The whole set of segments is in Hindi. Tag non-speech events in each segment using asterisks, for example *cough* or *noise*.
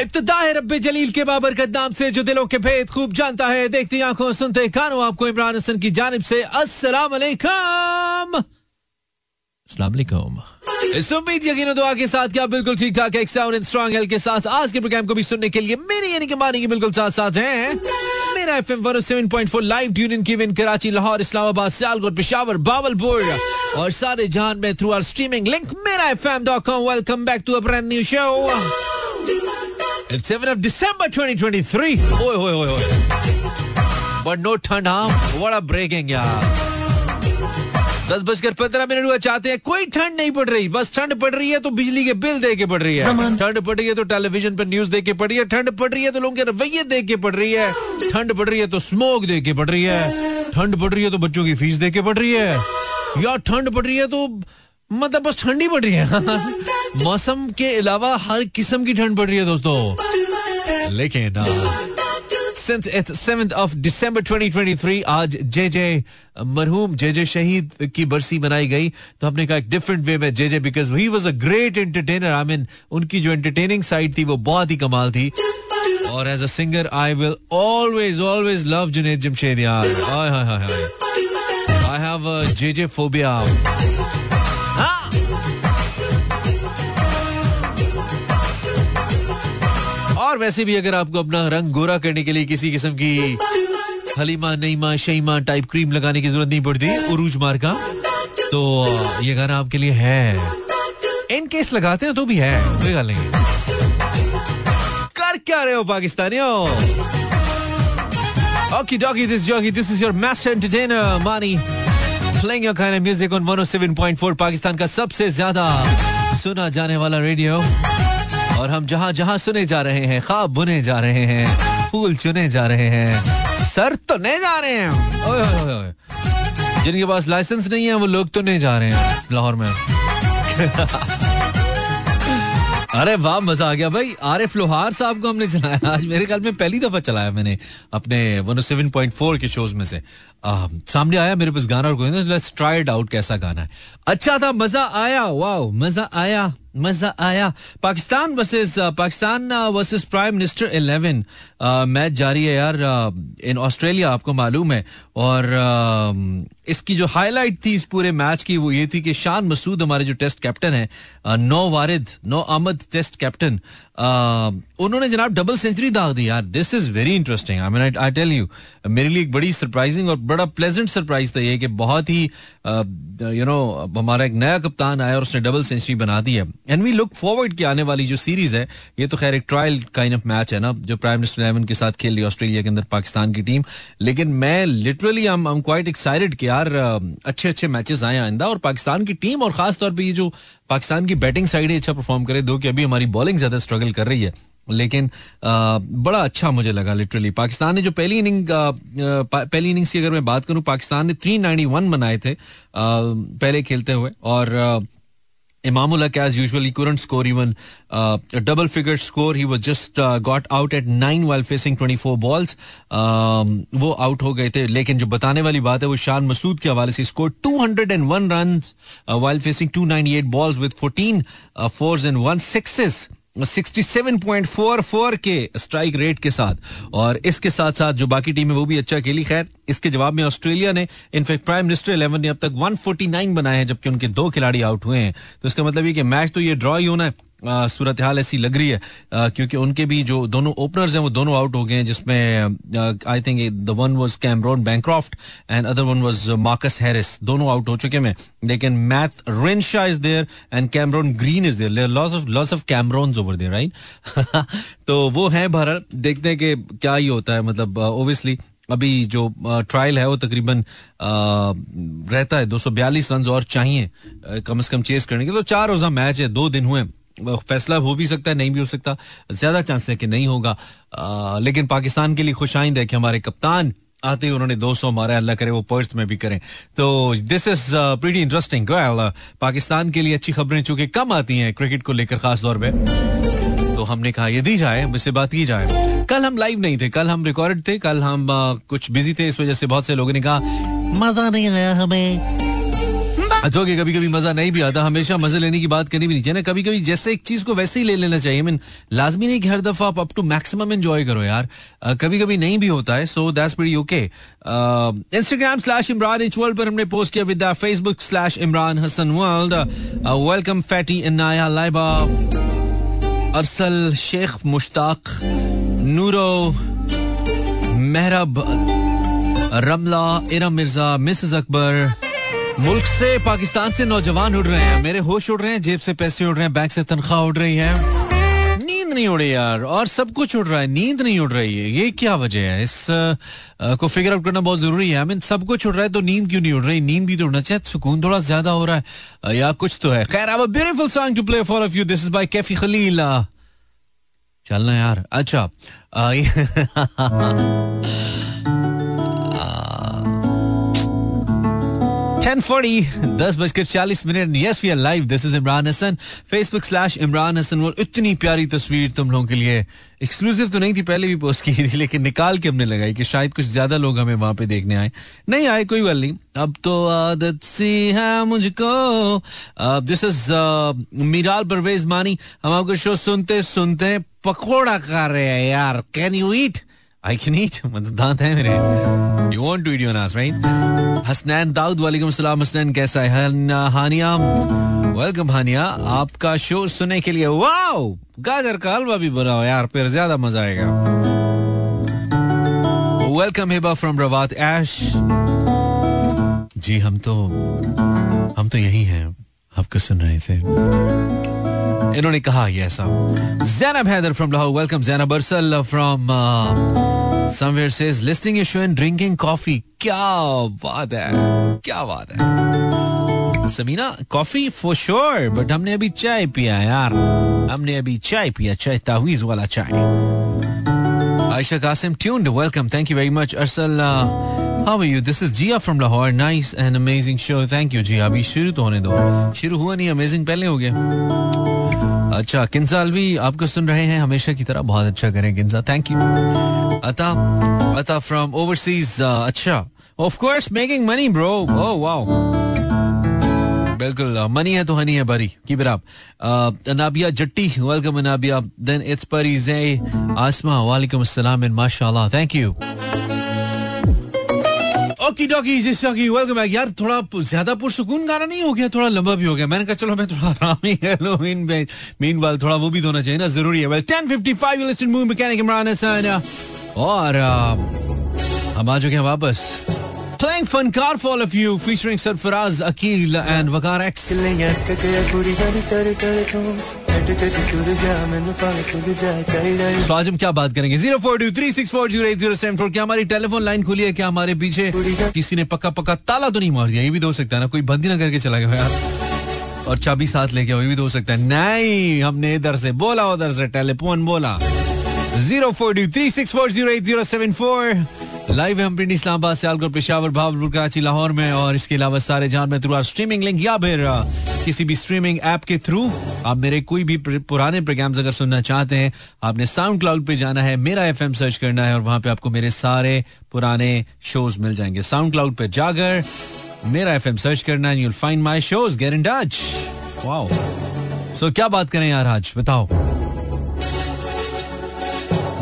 इब्तदा है रब्बे जलील के बाबर बाबरकत नाम से जो दिलों के भेद खूब जानता है, देखती आँखों सुनते कानों। आपको इमरान हसन की जानब से वालेकुम इस उम्मीद, यकीन दुआ के साथ बिल्कुल ठीक ठाक स्ट्रॉन्ग हेल्थ के साथ। आज के प्रोग्राम को भी सुनने के लिए मेरी, यानी कि की बिल्कुल साथ साथ हैं। मेरा FM 107.4 live tune in given Karachi, Lahore, Islamabad Peshawar, Bahawalpur और सारे जहान में थ्रू आर स्ट्रीमिंग लिंक मेरा FM dot com welcome back to a brand new show It's 7 of December 2023. Oi, oi, oi, oi. But no ठंड हाँ what a breaking यार दस बजकर पंद्रह मिनट हुआ चाहते हैं कोई ठंड नहीं पड़ रही बस ठंड पड़ रही है तो बिजली के बिल दे के पड़ रही है ठंड पड़ रही है तो टेलीविज़न पर न्यूज़ देख के पड़ रही है ठंड पड़ रही है तो लोगों के रवैये देख के पड़ रही है ठंड पड़ रही है तो स्मोक देख के पड़ रही है ठंड पड़ रही है तो बच्चों की फ़ीस देख के पड़ रही है या ठंड पड़ रही है तो मतलब बस ठंडी पड़ रही है। *laughs* मौसम के अलावा हर किस्म की ठंड पड़ रही है दोस्तों। लेकिन सेवेंथ ऑफ़ दिसंबर 2023 आज जे जे मरहूम जे जे शहीद की बरसी मनाई गई। तो हमने कहा एक डिफरेंट वे में J J because he was a great entertainer I mean उनकी जो एंटरटेनिंग साइड थी वो बहुत ही कमाल थी। और as a singer I will always always love Junaid Jamshed यार I have J J phobia वैसे भी अगर आपको अपना रंग गोरा करने के लिए किसी किस्म की हलीमा, नईमा, शईमा टाइप क्रीम लगाने की ज़रूरत नहीं पड़ती, उरूज मार का तो ये गाना आपके लिए है। इन केस लगाते हैं तो भी है, कोई गल नहीं। कर क्या रहे हो पाकिस्तानियों? Okay dokey this jockey this is your master entertainer Mani playing your kind of music on 107.4 Pakistan का सबसे ज़्यादा सुना जाने वाला रेडियो *laughs* और हम जहाँ जहाँ सुने जा रहे हैं खाब बुने जा रहे हैं, फूल चुने जा रहे हैं, सर तो नहीं जा रहे हैं। ओए ओए ओए जिनके पास लाइसेंस नहीं है, वो लोग तो नहीं जा रहे हैं, लाहौर में। *laughs* अरे वाह, मज़ा आ गया भाई। आरिफ लोहार साहब को हमने चलाया। आज मेरे ख्याल में पहली दफ़ा चलाया मैंने अपने 107.4 के शोज़ में से। सामने आया मेरे पास गाना और लेट्स ट्राई इट आउट कैसा गाना है। अच्छा था, मज़ा आया वाह मज़ा आया मज़ा आया। Pakistan versus Pakistan versus prime minister eleven match जारी है यार इन ऑस्ट्रेलिया आपको मालूम है। और इसकी जो हाईलाइट थी इस पूरे मैच की, वो ये थी कि शान मसूद, हमारे जो टेस्ट कैप्टन है no Warid, no Ahmad test captain उन्होंने जनाब डबल सेंचुरी दाग दी, यार this is very interesting I mean I tell you मेरे लिए एक बड़ी सरप्राइजिंग और बड़ा प्लेजेंट सरप्राइज़ था ये कि बहुत ही यू नो हमारा एक नया कप्तान आया और उसने डबल सेंचुरी बना दी है। एंड वी लुक फॉरवर्ड की आने वाली जो सीरीज़ है, ये तो खैर एक ट्रायल काइंड ऑफ़ मैच है ना, जो प्राइम मिनिस्टर इलेवन के साथ खेल रही ऑस्ट्रेलिया के अंदर पाकिस्तान की टीम लेकिन मैं literally I am quite excited कि यार अच्छे अच्छे मैचेस आए आइंदा और पाकिस्तान की टीम और खासतौर पर ये जो पाकिस्तान की बैटिंग साइड ही अच्छा परफॉर्म करे दो कि अभी हमारी बॉलिंग ज़्यादा स्ट्रगल कर रही है। लेकिन आ, बड़ा अच्छा मुझे लगा लिटरली पाकिस्तान ने जो पहली इनिंग पहली इनिंग्स की अगर मैं बात करूँ पाकिस्तान ने 391 बनाए थे आ, पहले खेलते हुए। और आ, Imamul Haq, as usual, he couldn't score even uh, a double figure score. He was just uh, got out at nine while facing 24 balls. Um, वो आउट हो गए थे लेकिन जो बताने वाली बात है वो शान मसूद के हवाले से score 201 run while facing 298 balls with 14 uh, fours and one sixes. 67.44 के स्ट्राइक रेट के साथ। और इसके साथ साथ जो बाकी टीम है वो भी अच्छा खेली। खैर, इसके जवाब में ऑस्ट्रेलिया ने, इनफेक्ट प्राइम मिनिस्टर इलेवन ने अब तक 149 बनाए हैं, जबकि उनके दो खिलाड़ी आउट हुए हैं। तो इसका मतलब ये कि मैच तो ये ड्रॉ ही होना है। सूरत हाल ऐसी लग रही है क्योंकि उनके भी जो दोनों ओपनर्स हैं, वो दोनों आउट हो गए हैं, जिसमें I think the one was Cameron Bancroft and other one was Marcus Harris दोनों आउट हो चुके हैं, लेकिन Matt Renshaw is there and Cameron Green is there lots of lots of Camerons over there right तो वो है भारत देखते हैं कि क्या ही होता है मतलब ओबियसली अभी जो ट्रायल है वो तकरीबन रहता है 242 रन और चाहिए कम से कम चेस करने के तो चार रोजा मैच है, दो दिन हुए फैसला हो भी सकता है नहीं भी हो सकता ज़्यादा चांस है कि नहीं होगा। आ, लेकिन पाकिस्तान के लिए खुश आइंद है कि हमारे कप्तान आते ही उन्होंने 200 मारा अल्लाह करे वो पर्थ में भी करें। तो this is pretty interesting Pakistan के लिए अच्छी खबरें चूँकि कम आती हैं क्रिकेट को लेकर खास तौर पे। तो हमने कहा ये दी जाए मुझसे बात की जाए। कल हम लाइव नहीं थे कल हम रिकॉर्ड थे कल हम आ, कुछ बिज़ी थे इस वजह से बहुत से लोगों ने कहा मज़ा नहीं आया हमें। अच्छा कि कभी कभी मज़ा नहीं भी आता, हमेशा मज़े लेने की बात करनी भी नहीं चाहिए ना। कभी कभी जैसे एक चीज़ को वैसे ही ले लेना चाहिए। मीन लाजमी नहीं कि हर दफ़ा आप अप टू मैक्सिमम एंजॉय करो यार। कभी कभी नहीं भी होता है so that's very okay Instagram slash Imran etch world पर हमने पोस्ट किया with Facebook slash Imran Hasan world welcome fatty Inaya Laiba Arsal Sheikh Mushtaq neuro मेहरब Ramla Ira Mirza Mrs Akbar मुल्क से पाकिस्तान से नौजवान उड़ रहे हैं। मेरे होश उड़ रहे हैं जेब से पैसे उड़ रहे हैं बैंक से तनख्वाह उड़ रही है। नींद नहीं उड़ी यार और सब कुछ उड़ रहा है नींद नहीं उड़ रही है। ये क्या वजह है? इस आ, को फिगर आउट करना बहुत ज़रूरी है। आई मीन सब कुछ उड़ रहा है तो नींद क्यों नहीं उड़ रही? नींद भी तो उड़ना चाहिए सुकून थोड़ा ज़्यादा हो रहा है या कुछ तो है। खैर अब beautiful song to play for of you this is by Kaifi Khalil चलना यार। अच्छा *laughs* फेसबुक स्लैश इमरान हसन वो इतनी प्यारी तस्वीर तुम लोगों के लिए एक्सक्लूसिव तो नहीं थी, पहले भी पोस्ट की थी, लेकिन निकाल के हमने लगाई कि शायद कुछ ज़्यादा लोग हमें वहाँ पे देखने आए। नहीं आए, कोई बात नहीं। अब तो आदत सी है मुझको। This is Miral Parvez Mani. हम आपका शो सुनते सुनते पकौड़ा कर रहे हैं यार। Can you eat I can eat मतलब दांत है मेरे। You want to eat your नास राइट हसनैन दाऊद, वालेकुम सलाम। हसनैन, कैसा है? हानिया। वेलकम हानिया। आपका शो सुनने के लिए वाओ गाजर का हलवा भी बनाओ यार। फिर ज़्यादा मज़ा आएगा। वेलकम हिबा फ्रॉम रवात ऐश जी, हम तो हम तो यही हैं। आपको सुन रहे थे। इन्होंने कहा ये ऐसा। Zainab Haider from Lahore welcome Zainab Arsal from somewhere says listening your show and drinking coffee क्या बात है, क्या बात है। Samina coffee for sure but हमने अभी चाय पिया यार। हमने अभी चाय पिया, चाय तावीज वाला चाय। Ayesha Qasim tuned welcome thank you very much Arsal how are you this is Zia from Lahore nice and amazing show thank you Zia अभी शुरू तो होने दो। शुरू हुआ नहीं अमेजिंग पहले हो गया। अच्छा किंजा अलवी, आपको सुन रहे हैं हमेशा की तरह बहुत अच्छा करें Kinza. Thank you Ata Ata from overseas अच्छा। Of course making money bro oh wow बिल्कुल मनी है तो हनी है बरी keep it up Anabia Jatti welcome Anabia. Then it's Pariz Asma, वालेकुम अस्सलाम एंड माशाल्लाह थैंक यू ओकी डॉकी जिस डॉकी वेलकम बैक यार थोड़ा ज़्यादा पुरसुकून गाना नहीं हो गया थोड़ा लंबा भी हो गया मैंने कहा चलो मैं थोड़ा आराम ही कर लो मीन मीन वाल थोड़ा वो भी होना चाहिए ना ज़रूरी है well 10:55 you listen movie mechanic Imran Hasan और हम आ चुके हैं वापस Playing fun car for all of you, featuring Sarfaraz, Akil, and Vakar X. तो आज हम क्या बात करेंगे? Zero four two three six four zero zero seven four क्या हमारी टेलीफोन लाइन खुली है? क्या हमारे पीछे किसी ने पक्का पक्का ताला तो नहीं मार दिया? ये भी तो हो सकता है ना, कोई बंदी ना करके चला गया यार। और चाबी साथ लेके ये भी तो हो सकता है। नहीं, हमने इधर से बोला, उधर से टेलीफोन बोला। Zero four two three six four zero eight zero seven four live है, हम पिंड इस्लामाबाद सियालकोट पेशावर, भावलपुर, कराची, लाहौर में, और इसके अलावा सारे जान में थ्रू स्ट्रीमिंग लिंक या फिर किसी भी स्ट्रीमिंग ऐप के थ्रू आप मेरे कोई भी पुराने प्रोग्राम्स अगर सुनना चाहते हैं, आपने साउंड क्लाउड पे जाना है, मेरा एफएम सर्च करना है, और वहाँ पे आपको मेरे सारे पुराने शोज़ मिल जाएँगे। साउंड क्लाउड पे जाकर मेरा एफएम सर्च करना है you'll find my shows get in touch wow so क्या बात करें यार आज? बताओ।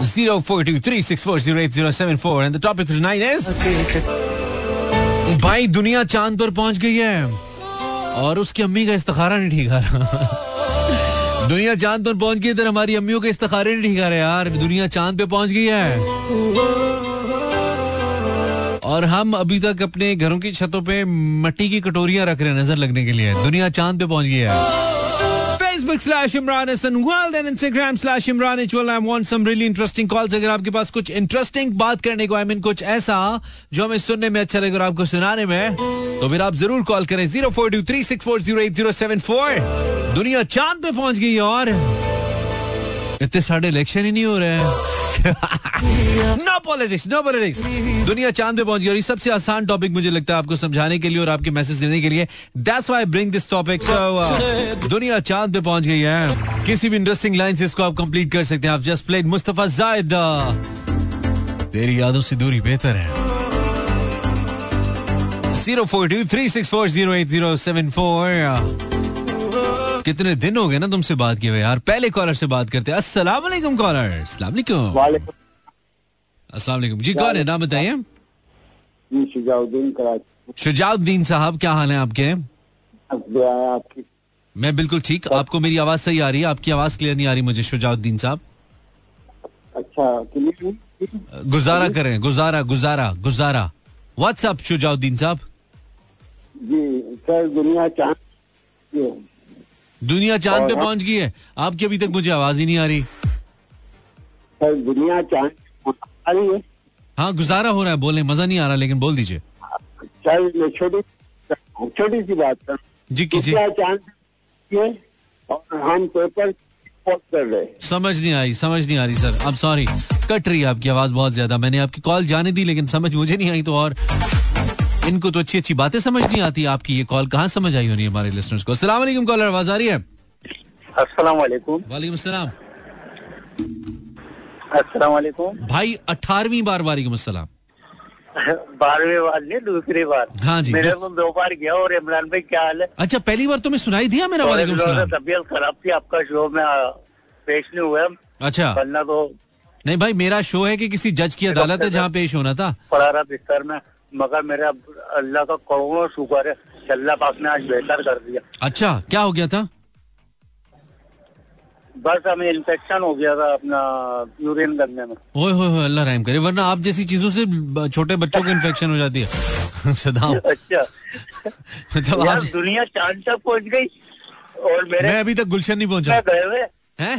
Zero four two three six four zero eight zero seven four. And the topic tonight is भाई दुनिया चाँद पर पहुँच गई है। और उसकी अम्मी का इस्तारा नहीं ठीक आ रहा। दुनिया चाँद पर पहुँच गई, इधर हमारी अम्मियों के इस्तारे नहीं ठीक आ रहे यार। दुनिया चाँद पे पहुँच गई है। और हम अभी तक अपने घरों की छतों पे मट्टी की कटोरियाँ रख रहे हैं नज़र लगने के लिए। दुनिया चाँद पे पहुँच गई है। Facebook slash Imran Hasan world and Instagram slash Imran Ichwal. I want some really interesting calls अगर आपके पास कुछ इंटरेस्टिंग बात करने को आई I मीन mean, कुछ ऐसा जो हमें सुनने में अच्छा लगे और आपको सुनाने में तो फिर आप ज़रूर कॉल करें zero four two three six four zero eight zero seven four दुनिया चाँद पे पहुँच गई और इतने सारे इलेक्शन ही नहीं हो रहे हैं नो पॉलिटिक्स नो पॉलिटिक्स दुनिया चाँद पे पहुँच गई और ये सबसे आसान टॉपिक मुझे लगता है आपको समझाने के लिए और आपके मैसेज देने के लिए। That's why bring this topic so दुनिया चाँद पे पहुँच गई है। किसी भी इंटरेस्टिंग लाइन से इसको आप कंप्लीट कर सकते हैं। आप जस्ट प्लेड मुस्तफ़ा जायद तेरी यादों से दूरी बेहतर है। Zero four two three six four zero eight zero seven four कितने दिन हो गए ना तुमसे बात किए हुए यार? पहले कॉलर से बात करते हैं। अस्सलाम वालेकुम कॉलर अस्सलाम वालेकुम। अस्सलाम वालेकुम। जी कौन है? नाम बताइए। शुजाउद्दीन कराची। शुजाउद्दीन साहब क्या हाल है आपके? आपकी। मैं बिल्कुल ठीक। आपको मेरी आवाज़ सही आ रही है? आपकी आवाज़ क्लियर नहीं आ रही मुझे शुजाउद्दीन साहब। अच्छा गुजारा करें। गुजारा गुजारा गुजारा। व्हाट्सअप शुजाउद्दीन साहब? जी सर दुनिया चाँद दुनिया चाँद पे और- पहुँच गई है। आपकी अभी तक मुझे आवाज़ ही नहीं आ रही। सर दुनिया चाँद आ रही है। हाँ गुजारा हो रहा है बोले मज़ा नहीं आ रहा लेकिन बोल दीजिए। सर छोटी छोटी सी बात कर जी किसी चाँद और हम पेपर कर रहे समझ नहीं आई समझ नहीं आ रही सर। अब सॉरी कट रही है आपकी आवाज़ बहुत ज़्यादा। मैंने आपकी कॉल जाने दी लेकिन समझ मुझे नहीं आई तो और इनको तो अच्छी अच्छी बातें समझ नहीं आती आपकी ये कॉल कहाँ समझ आई होनी हमारे लिसनर्स को? अस्सलाम वालेकुम कॉलर आवाज़ आ रही है? अस्सलाम वालेकुम वालेकुम अस्सलाम अस्सलाम वालेकुम भाई अठारहवीं बार वालेकुम अस्सलाम बारहवीं बार नहीं दूसरी बार। हाँ जी। मेरे को दो बार गया और इमरान भाई क्या हाल है? अच्छा पहली बार तुम्हें सुनाई दिया मेरा वालेकुम अस्सलाम तबीयत खराब थी आपका शो में पेश नहीं हुआ। अच्छा। वरना तो नहीं भाई मेरा शो है कि किसी जज की अदालत है जहाँ पेश होना था? पड़ा रहा बिस्तर में। मगर मेरा अल्लाह का करोड़ों शुक्र है अल्लाह पाक ने आज बेहतर कर दिया। अच्छा क्या हो गया था? बस हमें इन्फेक्शन हो गया था अपना यूरिन करने में। ओए होए होए अल्लाह रहम करे वरना आप जैसी चीज़ों से छोटे बच्चों को इन्फेक्शन हो जाती है। *laughs* सदाम। अच्छा। मतलब यार आप दुनिया चाँद तक पहुँच गई और मेरे मैं अभी तक गुलशन नहीं पहुँचा। गए हुए। है?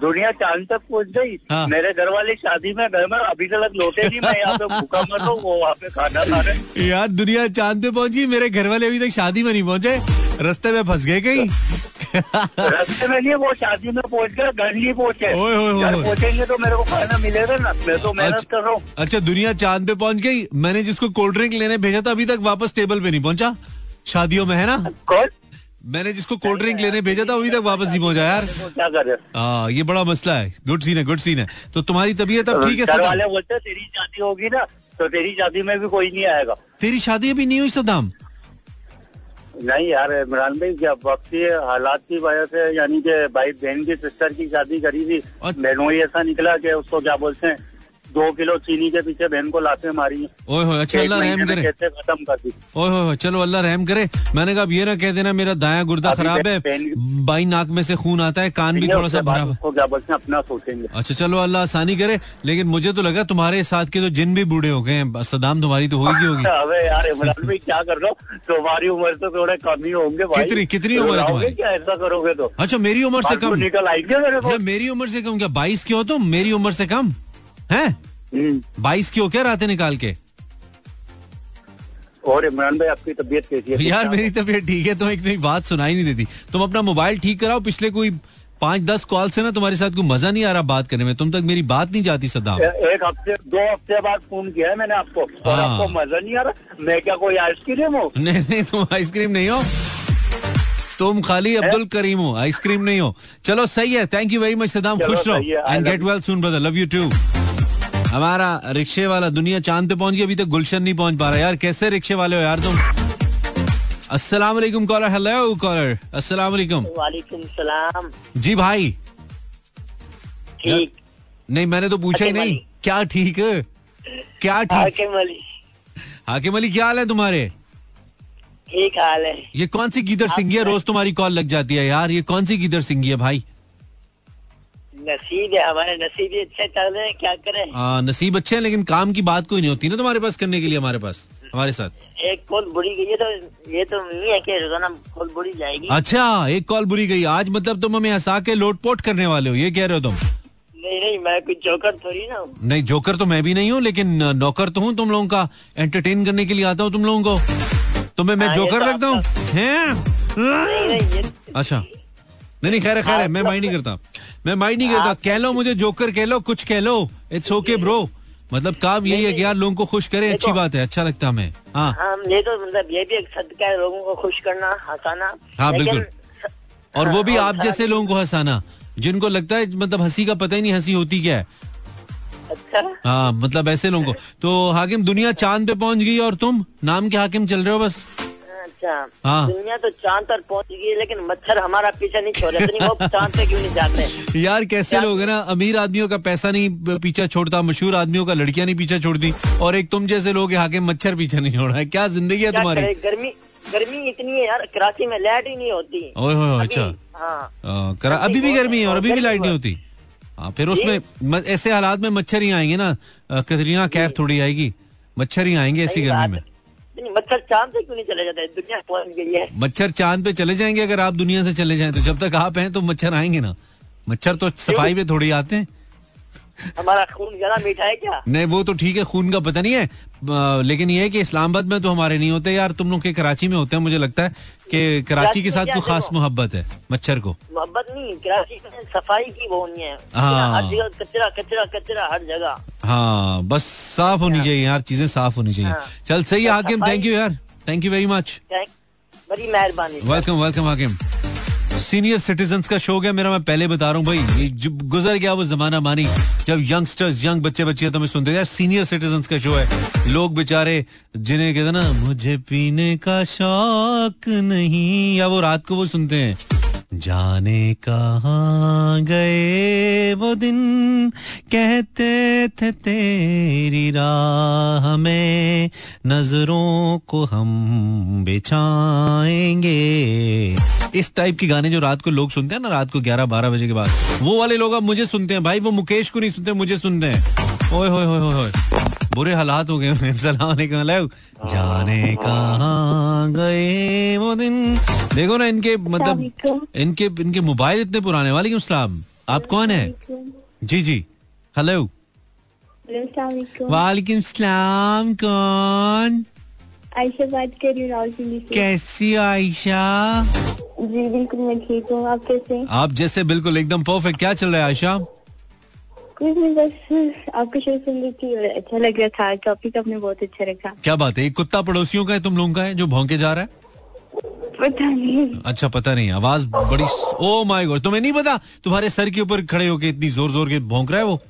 दुनिया चाँद तक पहुँच गई। हाँ। मेरे घर वाले शादी में गए मैं अभी तक लौटे नहीं मैं यहाँ पे भूखा मर रहा हूँ वो वहाँ पे खाना खा रहे यार दुनिया चाँद पे पहुँच गई मेरे घर वाले अभी तक शादी में नहीं पहुँचे। रस्ते में फंस गए कहीं। रास्ते में नहीं वो शादी में पहुँच गए घर नहीं पहुँचे। ओए, ओए, ओए, ओए। पहुँचेंगे तो मेरे को खाना मिलेगा ना मैं तो मेहनत अच्छा। कर रहा हूँ। अच्छा दुनिया चाँद पे पहुँच गई। मैंने जिसको कोल्ड ड्रिंक लेने भेजा था अभी तक वापस टेबल पे नहीं पहुँचा। शादियों में है ना? कौन? मैंने जिसको कोल्ड ड्रिंक लेने भेजा था अभी तक वापस नहीं पहुँचा यार। क्या करे हाँ? ये बड़ा मसला है। गुड सीन है गुड सीन है। तो तुम्हारी तबीयत अब ठीक है सदाम? वाले बोलते हैं, तेरी शादी होगी ना तो तेरी शादी में भी कोई नहीं आएगा। तेरी शादी अभी नहीं हुई सदाम? नहीं यार इमरान भाई क्या वक्त हालात की वजह से यानी कि भाई बहन की सिस्टर की शादी करी थी। अच्छा। बहनों ही ऐसा निकला कि उसको क्या बोलते हैं दो किलो चीनी के पीछे बहन को लाते मारी हैं। ओए होए अच्छा अल्लाह रहम करे। कैसे खत्म कर दी? ओए होए होए, चलो अल्लाह रहम करे। मैंने कहा अब ये ना कह देना मेरा दाया गुर्दा खराब है बाई नाक में से खून आता है कान भी थोड़ा सा भरा हुआ क्या बोलते हैं? अपना सोचेंगे। अच्छा चलो अल्लाह आसानी करे लेकिन मुझे तो लगा तुम्हारे साथ के तो जिन भी बूढ़े हो गए हैं सदाम तुम्हारी तो होगी होगी। *laughs* अबे यार इमरान भाई क्या कर रहे हो? तुम्हारी उम्र तो थोड़े कम ही होंगे भाई। कितनी- कितनी उम्र है तुम्हारी? क्या ऐसा करोगे तो? अच्छा मेरी उम्र से तो कम। निकल आएँगे मेरे मेरी उम्र से कम क्या बाईस की हो तुम? मेरी उम्र से कम? है? हम्म। बाईस की हो क्या रातें निकाल के? और इमरान भाई आपकी तबीयत कैसी है? यार मेरी तबीयत ठीक है तो एक तो एक बात सुनाई नहीं देती। तुम अपना मोबाइल ठीक कराओ पिछले कोई पाँच दस कॉल से ना तुम्हारे साथ कोई मज़ा नहीं आ रहा बात करने में। तुम तक मेरी बात नहीं जाती सदाम ए- एक हफ़्ते दो हफ़्ते बाद फ़ोन किया है मैंने आपको और हाँ। आपको मज़ा नहीं आ रहा? मैं क्या कोई आइसक्रीम हूँ? नहीं नहीं तुम आइसक्रीम नहीं हो। तुम खाली अब्दुल करीम हो आइसक्रीम नहीं हो। चलो सही है thank you very much Saddam खुश रहो and get well soon brother love you too हमारा रिक्शे वाला दुनिया चाँद पे पहुँच गई अभी तक गुलशन नहीं पहुँच पा रहा। यार कैसे रिक्शे वाले हो यार तुम? अस्सलाम वालेकुम कॉलर हेलो कॉलर अस्सलाम वालेकुम। वालेकुम सलाम। जी भाई। ठीक। नहीं मैंने तो पूछा ही नहीं। क्या ठीक? क्या ठीक? हाकिम अली। हाकिम अली क्या हाल है तुम्हारे? ठीक हाल है। ये कौन सी गीदर सिंगी है रोज तुम्हारी कॉल लग जाती है यार। ये कौन सी गीदर सिंगी है भाई? नसीब है हमारे नसीब ही अच्छे चल रहे हैं क्या करें? आ, नसीब अच्छे हैं लेकिन काम की बात कोई नहीं होती ना तुम्हारे पास करने के लिए हमारे पास हमारे साथ। एक कॉल बुरी गई है तो ये तो नहीं है कि रोज़ाना कॉल बुरी जाएगी। अच्छा एक कॉल बुरी गई। आज मतलब तुम हमें हंसा के लोटपोट करने वाले हो ये कह रहे हो तुम? नहीं नहीं मैं कुछ जोकर थोड़ी ना हूँ। नहीं जोकर तो मैं भी नहीं हूँ लेकिन नौकर तो हूँ तुम लोगों का। एंटरटेन करने के लिए आता हूँ तुम लोगों को। तुम्हें मैं हाँ, जोकर तो लगता हूँ? आपका- हैं? अच्छा। नहीं नहीं खैर है खैर है मैं माइंड नहीं करता। मैं माइंड नहीं करता। कह लो मुझे जोकर कह लो कुछ कह लो इट्स ओके ब्रो मतलब काम यही है कि यार लोगों को खुश करें अच्छी बात है अच्छा लगता है हमें। हाँ। ये तो मतलब ये भी एक सदका है लोगों को खुश करना हंसाना। हाँ, बिल्कुल। और वो भी हाँ, आप जैसे लोगों को हंसाना जिनको लगता है मतलब हँसी का पता ही नहीं हँसी होती क्या है। अच्छा। हाँ मतलब ऐसे लोगों को। तो हाकिम दुनिया चाँद पे पहुँच गई और तुम नाम के हाकिम चल रहे हो बस। अच्छा। हाँ। दुनिया तो चाँद तक पहुँच गई है लेकिन मच्छर हमारा पीछा नहीं छोड़। रहे वो चाँद पे क्यों नहीं जाते? यार कैसे लोग है ना अमीर आदमियों का पैसा नहीं पीछा छोड़ता मशहूर आदमियों का लड़कियाँ नहीं पीछा छोड़ती और एक तुम जैसे लोग यहाँ के मच्छर पीछा नहीं छोड़ रहा। है क्या ज़िंदगी है तुम्हारी? गर्मी गर्मी इतनी है यार कराची में लाइट ही नहीं होती। ओए होए अभी- अच्छा। हाँ। अभी भी गर्मी है और अभी भी लाइट नहीं होती। हाँ फिर उसमें ऐसे हालात में मच्छर ही आएँगे ना कतरीना कैफ थोड़ी आएगी। मच्छर ही आएँगे ऐसी गर्मी में। मच्छर चाँद पे क्यों नहीं चले जाते? दुनिया पहुँच गई है? मच्छर चाँद पे चले जाएँगे अगर आप दुनिया से चले जाएँ तो जब तक आप हैं तो मच्छर आएँगे ना। मच्छर तो सफ़ाई पे थोड़ी आते हैं। हमारा खून ज़्यादा मीठा है क्या? नहीं वो तो ठीक है खून का पता नहीं है। आ, लेकिन ये है कि इस्लामाबाद में तो हमारे नहीं होते। यार तुम लोग के कराची में होते हैं मुझे लगता है कि कराची के साथ कोई खास मोहब्बत है मच्छर को। मोहब्बत नहीं कराची में सफ़ाई की वो नहीं है। हाँ। हर जगह कचरा कचरा कचरा हर जगह। हाँ बस साफ़ होनी चाहिए यार चीज़ें साफ़ होनी चाहिए। हाँ। चल सही है तो हाकिम थैंक यू यार। थैंक यू वेरी मच बड़ी मेहरबानी। Welcome welcome Hakim. Senior citizen का शो है, मेरा मैं पहले बता रहा हूँ भाई गुजर गया वो जमाना मानी, जब यंगस्टर्स यंग बच्चे बच्चे तो मैं सुनते थे सीनियर सिटीजन का शो है। लोग बेचारे, जिन्हें कहते ना, मुझे पीने का शौक नहीं, या वो रात को वो सुनते हैं। जाने कहाँ गए वो दिन? कहते थे तेरी राह में नज़रों को हम बिछाएँगे। इस टाइप के गाने जो रात को लोग सुनते हैं ना, रात को 11 12 बजे के बाद, वो वाले लोग अब मुझे सुनते हैं। भाई, वो मुकेश को नहीं सुनते, मुझे सुनते हैं। ओए होए होए होए। बुरे हालात हो गए *laughs* सलाम। जाने कहाँ गए वो दिन? देखो ना इनके मतलब इनके इनके मोबाइल इतने पुराने। वाले सलाम। आप कौन है? जी जी। हेलो वालेकुम सलाम कौन? आयशा बात कर रही हूँ कैसी आयशा? जी बिल्कुल मैं ठीक हूँ। आप कैसे आप जैसे बिल्कुल एकदम परफेक्ट क्या चल रहा है आयशा? कुछ नहीं बस आपका शो सुन रही थी और अच्छा लग रहा था टॉपिक आपने बहुत अच्छा रखा क्या बात है? एक कुत्ता पड़ोसियों का है तुम लोगों का है जो भौंके जा रहा है? पता नहीं। अच्छा पता नहीं आवाज़ बड़ी ओ माय गॉड तुम्हें नहीं पता? तुम्हारे सर के ऊपर खड़े होके इतनी ज़ोर ज़ोर के भौंक रहा है वो?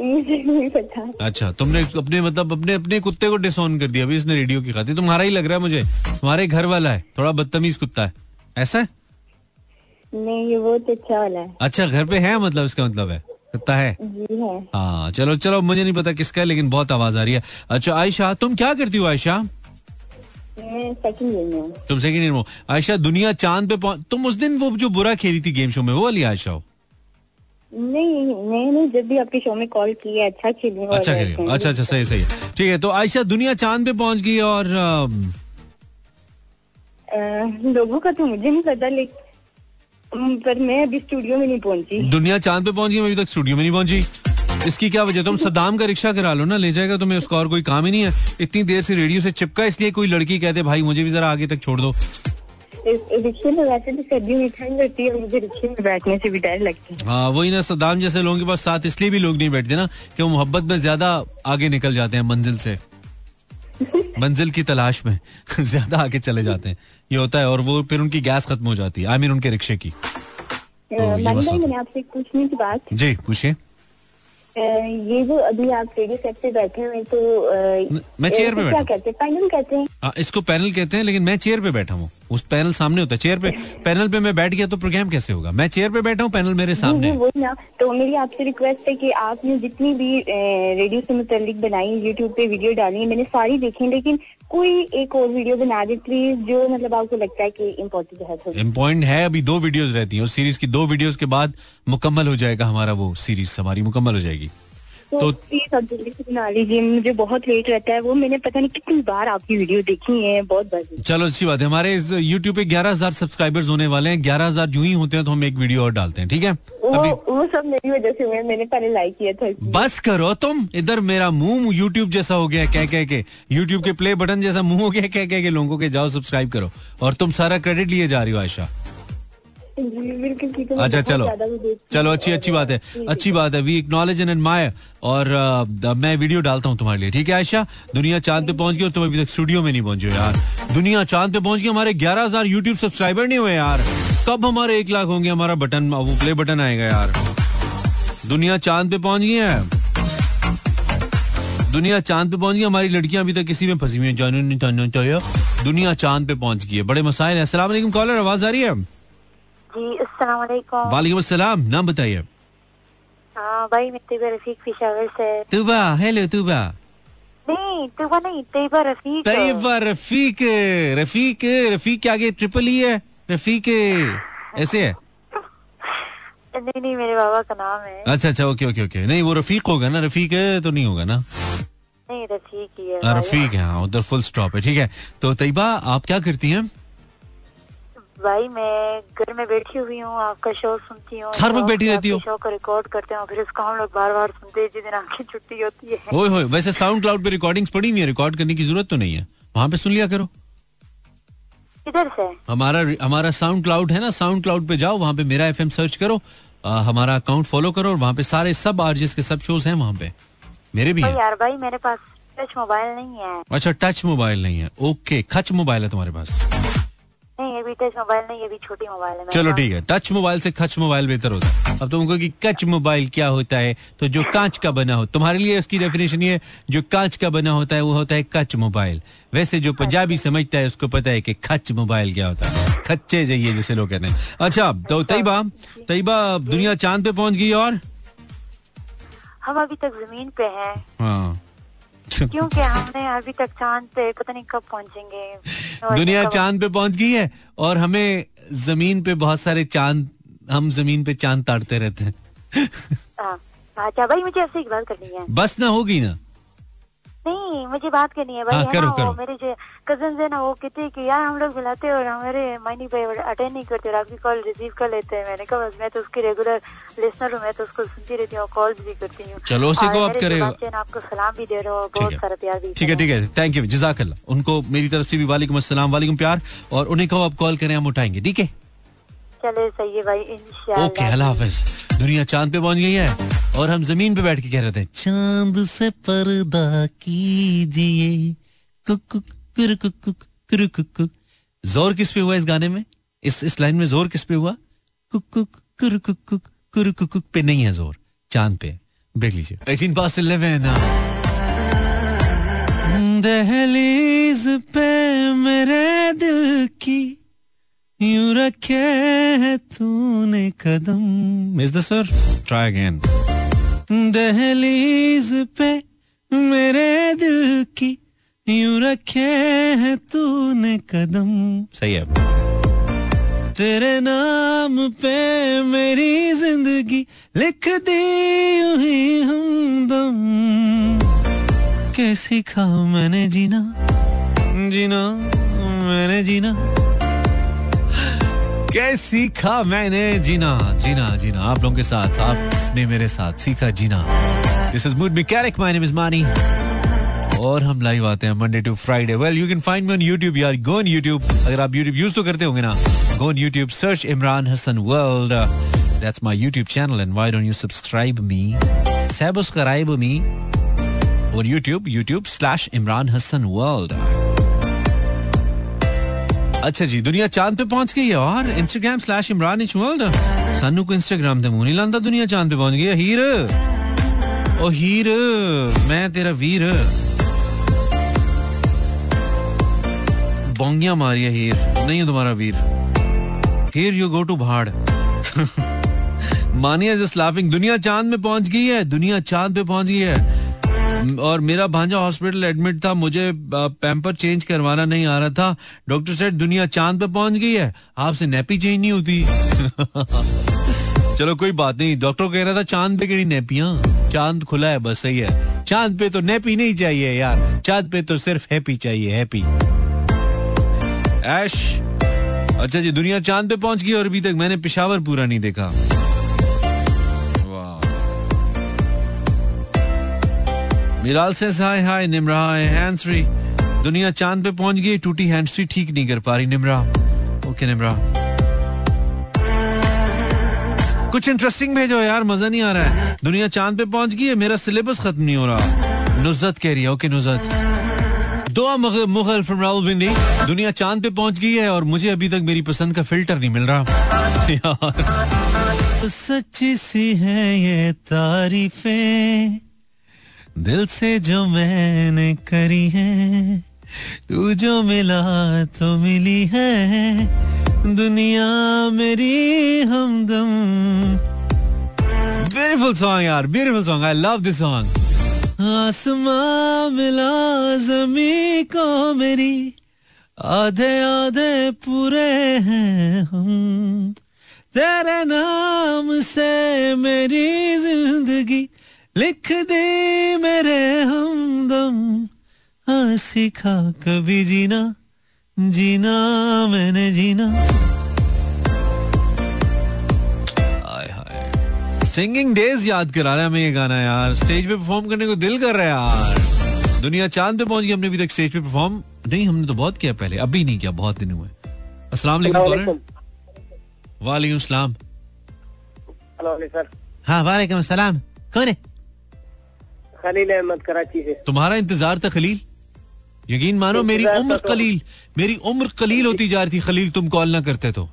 मुझे नहीं पता। अच्छा तुमने अपने मतलब अपने अपने कुत्ते को डिसऑन कर दिया अभी इसने रेडियो की खातिर। तुम्हारा ही लग रहा है मुझे। तुम्हारे घर वाला है थोड़ा बदतमीज कुत्ता है। ऐसा है? नहीं ये बहुत अच्छा वाला है। अच्छा घर पे है मतलब इसका मतलब है? कुत्ता है? हाँ। चलो चलो मुझे नहीं पता किसका है लेकिन बहुत आवाज़ आ रही है। अच्छा आयशा तुम क्या करती हो आयशा? सेकंड तुम सेकंड ईयर में आयशा दुनिया चाँद पे पहुँच तुम उस दिन वो जो बुरा खेली थी गेम शो में वो वाली आयशा हो? नहीं नहीं नहीं जब भी आपके शो में कॉल किया अच्छा खेली हूँ अच्छा खेली। अच्छा अच्छा सही सही ठीक है तो आयशा दुनिया चाँद पे पहुँच गई और अ, लोगों का तो मुझे नहीं पता लेकिन पर मैं अभी स्टूडियो में नहीं पहुँची। दुनिया चाँद पे पहुँच अभी तक स्टूडियो में नहीं पहुँची। इसकी क्या वजह? तुम सदाम का रिक्शा करा लो ना ले जाएगा तुम्हें उसका और कोई काम ही नहीं है। इतनी देर से रेडियो से चिपका इसलिए कोई लड़की कहते भाई मुझे भी जरा आगे तक छोड़ दो। रिक्शे में वैसे तो में ठंड है मुझे रिक्शे में बैठने से भी डर लगता है। हाँ वही ना सदाम जैसे लोगों के पास साथ इसलिए भी लोग नहीं बैठते ना कि वो मोहब्बत में ज़्यादा आगे निकल जाते हैं मंजिल से। मंजिल की तलाश में *laughs* ज़्यादा आगे चले जाते हैं। ये होता है और वो फिर उनकी गैस खत्म हो जाती है। आई मीन उनके रिक्शे की। ये मानी आपसे पूछने की बात। जी पूछिए। ये जो अभी आप रेडियो सेट पे बैठे हुए तो आ, न- मैं चेयर पे बैठा क्या। कहते हैं? पैनल कहते हैं। हाँ, इसको पैनल कहते हैं लेकिन मैं चेयर पे बैठा हूँ। उस पैनल सामने होता है। चेयर पे पैनल पे मैं बैठ गया तो प्रोग्राम कैसे होगा? मैं चेयर पे बैठा हूँ पैनल मेरे सामने वही ना। तो मेरी आपसे रिक्वेस्ट है कि आपने जितनी भी रेडियो से मुतलिक बनाई यूट्यूब पे वीडियो डाली है मैंने सारी देखी लेकिन कोई एक और वीडियो बना दे प्लीज़ जो मतलब आपको लगता है कि इम्पोर्टेंट है इम्पोर्टेंट है, अभी दो वीडियोस रहती हैं। उस सीरीज़ की दो वीडियोस के बाद मुकम्मल हो जाएगा हमारा वो सीरीज़ हमारी मुकम्मल हो जाएगी। तो प्लीज़ आप जल्दी से बना लीजिए मुझे बहुत लेट रहता है वो मैंने पता नहीं कितनी बार आपकी वीडियो देखी है बहुत बार चलो अच्छी बात है। हमारे यूट्यूब पे ग्यारह हज़ार सब्सक्राइबर्स होने वाले हैं ग्यारह हज़ार जो ही होते हैं तो हम एक वीडियो और डालते हैं ठीक है? वो अभी वो सब मेरी वजह से हुए मैंने पहले लाइक किया था बस करो तुम इधर मेरा मुँह यूट्यूब जैसा हो गया कह कह के यूट्यूब के प्ले बटन जैसा मुँह हो गया कह कह के लोगों के जाओ सब्सक्राइब करो। और तुम सारा क्रेडिट लिए जा रही हो आयशा। अच्छा चलो। हूँ। चलो अच्छी अच्छी बात है। अच्छी बात है। वी एक्नॉलेज एंड एडमायर और मैं वीडियो डालता हूँ तुम्हारे लिए ठीक है आयशा? दुनिया चाँद पे पहुँच गई और तुम अभी तक स्टूडियो में नहीं पहुँचे यार। दुनिया चाँद पे पहुँच गई हमारे ग्यारह हज़ार यूट्यूब सब्सक्राइबर नहीं हुए यार। कब हमारे एक लाख होंगे हमारा बटन वो प्ले बटन आएगा यार। दुनिया चाँद पे पहुँच गई है। दुनिया चाँद पे पहुँच गई हमारी लड़कियाँ अभी तक किसी में फंसी हुई हैं दुनिया चाँद पे पहुँच गई है। बड़े मसाइल है। वालेकुम कॉलर आवाज़ आ रही है? जी अस्सलाम वालेकुम अस्सलाम नाम बताइए। हाँ भाई मैं तैयबा रफीक पिशावर से। तुबा हेलो तुबा। नहीं तैयबा नहीं तैयबा रफीक। तैयबा रफीक रफीक रफीक के आगे ट्रिपल ही है रफीक ऐसे है? नहीं नहीं मेरे बाबा का नाम है। अच्छा अच्छा ओके ओके ओके। नहीं वो रफीक होगा ना रफीक है तो नहीं होगा ना? नहीं रफीक ही है हाँ, रफीक है हाँ उधर फुल स्टॉप है ठीक है। तो तैयबा आप क्या करती हैं? भाई मैं घर में बैठी हुई हूँ आपका शो सुनती हूँ हर वक्त बैठी रहती हो? शो को रिकॉर्ड करते हो फिर उसको हम लोग बार बार सुनते हैं जिस दिन आपकी छुट्टी होती है। ओए होए वैसे साउंड क्लाउड पे रिकॉर्डिंग्स पड़ी हुई है रिकॉर्ड करने की ज़रूरत तो नहीं है। वहाँ पे सुन लिया करो। किधर से? हमारा हमारा साउंड क्लाउड है ना साउंड क्लाउड पे जाओ वहाँ पे मेरा एफएम सर्च करो आ, हमारा अकाउंट फॉलो करो और वहाँ पे सारे सब आरजेस के सब शोज़ हैं वहाँ पे। मेरे भी भाई हैं। यार भाई मेरे पास टच मोबाइल नहीं है। अच्छा टच मोबाइल नहीं है। ओके खच मोबाइल है तुम्हारे पास। नहीं अभी टच मोबाइल नहीं अभी छोटी मोबाइल है चलो ठीक है टच मोबाइल से खच मोबाइल बेहतर होता है। अब तुमको कि कच मोबाइल क्या होता है तो जो कांच का बना हो तुम्हारे लिए इसकी डेफिनेशन ये जो कांच का बना होता है वो होता है कच मोबाइल वैसे जो पंजाबी समझता है उसको पता है कि खच मोबाइल क्या होता है। खच्चे जाइए जिसे लोग कहते हैं। अच्छा तो तैयबा तैयबा दुनिया चाँद पे पहुँच गई और? हम अभी तक ज़मीन पे हैं। हाँ। क्योंकि हमने अभी तक चाँद पे पता नहीं कब पहुँचेंगे। दुनिया चाँद पे पहुँच गई है और हमें ज़मीन पे बहुत सारे चाँद हम ज़मीन पे चाँद ताड़ते रहते हैं। हाँ। अच्छा भाई मुझे ऐसे एक बात करनी है। बस ना होगी ना। नहीं मुझे बात करनी है भाई हाँ, है करो, ना? करो। वो मेरे जो कज़न है ना वो कहते हैं कि यार हम लोग बुलाते हैं और हमारे मायनी भाई अटेंड नहीं करते और आपकी कॉल रिसीव कर लेते हैं। मैंने कहा बस मैं तो उसकी रेगुलर लिसनर हूँ मैं तो उसको सुनती रहती हूँ कॉल्स भी करती हूँ। चलो, उसी को आप करेगा। आपको सलाम भी दे रहे हो बहुत सारा प्यार भी ठीक है ठीक है। थैंक यू जजाकल्ला। उनको मेरी तरफ़ से भी वालेकुम अस्सलाम वालेकुम प्यार और उन्हें कहो आप कॉल करें हम उठाएँगे ठीक है? चले सही है भाई ओके दुनिया चाँद पे पहुँच गई है और हम ज़मीन पे बैठ के कह रहे थे, चाँद से पर्दा कीजिए। ज़ोर किस पे हुआ इस गाने में? इस इस लाइन में ज़ोर किस पे हुआ? कुक कुक पे नहीं है ज़ोर। चाँद पे। ब्रेक लीजिए। Eighteen pass eleven. दहलीज पे मेरे दिल की यूँ रखे है तूने कदम। Is the sir try again दहलीज पे मेरे दिल की यूँ रखे है तूने कदम। सही है। तेरे नाम पे मेरी ज़िंदगी लिख दी ही हमदम कैसी सीखा मैंने जीना? जीना, मैंने जीना। कैसे सीखा मैंने? जीना जीना जीना। आप लोगों के साथ, आपने मेरे साथ सीखा जीना। This is mood mechanic my name is Mani और हम लाइव आते हैं Monday to Friday well you can find me on YouTube यार। गो ऑन यूट्यूब अगर आप यूट्यूब यूज़ तो करते होंगे ना। Go on YouTube search Imran Hasan world that's my YouTube channel and why don't you subscribe me subscribe me और YouTube YouTube slash Imran Hasan world अच्छा जी, दुनिया चाँद पे पहुँच गई है और Instagram slash Imran H world सानू को इंस्टाग्राम मुँह नहीं लांदा, दुनिया चाँद पे पहुँच है हीर ओ हीर, मैं तेरा वीर। बोंगिया मारिया हीर, नहीं है तुम्हारा वीर। हीर यू गो टू भाड़। मानिया जस्ट लाफिंग दुनिया चाँद में पहुँच गई है, दुनिया चाँद पे पहुँच गई है। और मेरा भांजा हॉस्पिटल एडमिट था, मुझे पैम्पर चेंज करवाना नहीं आ रहा था। डॉक्टर सेठ दुनिया चाँद पे पहुँच गई है। आपसे नेपी चेंज नहीं होती। *laughs* चलो, कोई बात नहीं। डॉक्टर कह रहा था, चाँद पे केड़ी नेपियाँ चाँद खुला है, बस सही है। चाँद पे तो नेपी नहीं चाहिए, यार। चाँद पे तो सिर्फ़ हैप्पी चाहिए हैप्पी ऐश! अच्छा जी, दुनिया चाँद पे पहुँच गई और अभी तक मैंने पिशावर पूरा नहीं देखा। मिराल से hi hi Nimra hands free दुनिया चाँद पे पहुँच गई, टूटी हैंड्स फ्री ठीक नहीं कर पा रही निमरा ओके निमरा कुछ इंटरेस्टिंग भेजो यार, मज़ा नहीं आ रहा है। दुनिया चाँद पे पहुँच गई है, मेरा सिलेबस खत्म नहीं हो रहा। नुजत कह रही है ओके नुजत दो मुगल फ्रॉम रावलपिंडी दुनिया चाँद पे पहुँच गई है और मुझे अभी तक मेरी पसंद का फ़िल्टर नहीं मिल रहा। *laughs* यार। सच्ची सी है ये तारीफें। दिल से जो मैंने करी है तू जो मिला तो मिली है। दुनिया मेरी हमदम। ब्यूटीफुल सॉन्ग यार beautiful song I love this song आसमां मिला जमी को मेरी आधे आधे पूरे हैं हम। तेरे नाम से मेरी ज़िंदगी लिख दे मेरे हमदम हाँ सीखा कभी जीना जीना मैंने जीना। सिंगिंग डेज़ याद करा रहा है हमें ये गाना यार। स्टेज पे परफॉर्म करने को दिल कर रहा है यार। दुनिया चाँद पे पहुँच गई हमने अभी तक स्टेज पे परफॉर्म नहीं हमने तो बहुत किया पहले अभी नहीं किया बहुत दिन हुए। अस्सलाम वालेकुम वालेकुम। सलाम। सर हाँ वालेकुम सलाम। कौन है? खलील अहमद कराची से तुम्हारा इंतज़ार था खलील? यकीन मानो मेरी उम्र तो- कलील मेरी उम्र कलील होती जा रही थी खलील तुम कॉल ना करते तो।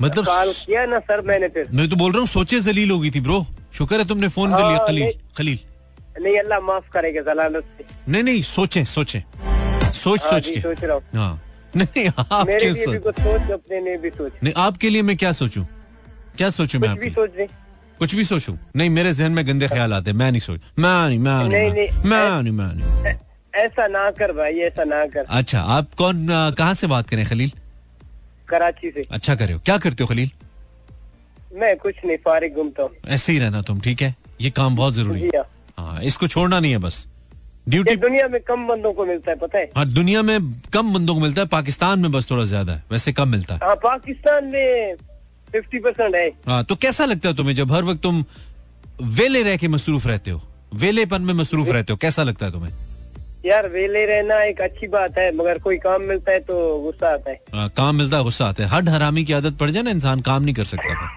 मतलब कॉल किया ना सर मैंने फिर। मैं तो बोल रहा हूँ सोचे जलील होगी थी ब्रो। शुक्र है तुमने फ़ोन कर लिया हाँ, खलील खलील। नहीं अल्लाह माफ़ करेगा जलालत से। नहीं नहीं सोचे सोचे। सोच हाँ सोच के। सोच रहा हूँ। हाँ। नहीं आप मेरे लिए भी सोच अपने लिए भी सोच। नहीं आपके लिए मैं क्या सोचूं? क्या सोचूं मैं भी सोच रहे कुछ भी सोचूं। नहीं मेरे जहन में गंदे ख्याल आते हैं। मैं नहीं सोच मैं नहीं मैं नहीं मैं नहीं, मैं नहीं ऐसा ना कर भाई ऐसा ना कर। अच्छा आप कौन कहाँ से बात करें खलील? कराची से। अच्छा करे हो क्या करते हो खलील? मैं कुछ नहीं फारिग घूमता हूँ। ऐसे ही रहना तुम ठीक है? ये काम बहुत ज़रूरी है। हाँ। हाँ इसको छोड़ना नहीं है बस। ड्यूटी दुनिया में कम बंदों को मिलता है पता है? हाँ दुनिया में कम बंदों को मिलता है पाकिस्तान में बस थोड़ा ज़्यादा है। वैसे कम मिलता है। हाँ पाकिस्तान में फिफ्टी परसेंट है। हाँ तो कैसा लगता है तुम्हें जब हर वक्त तुम वेले रह के मसरूफ रहते हो? वेलेपन में मसरूफ रहते हो कैसा लगता है तुम्हें? यार वेले रहना एक अच्छी बात है मगर कोई काम मिलता है तो गुस्सा आता है। हाँ, काम मिलता है गुस्सा आता है। हड हरामी की आदत पड़ जाए ना इंसान काम नहीं कर सकता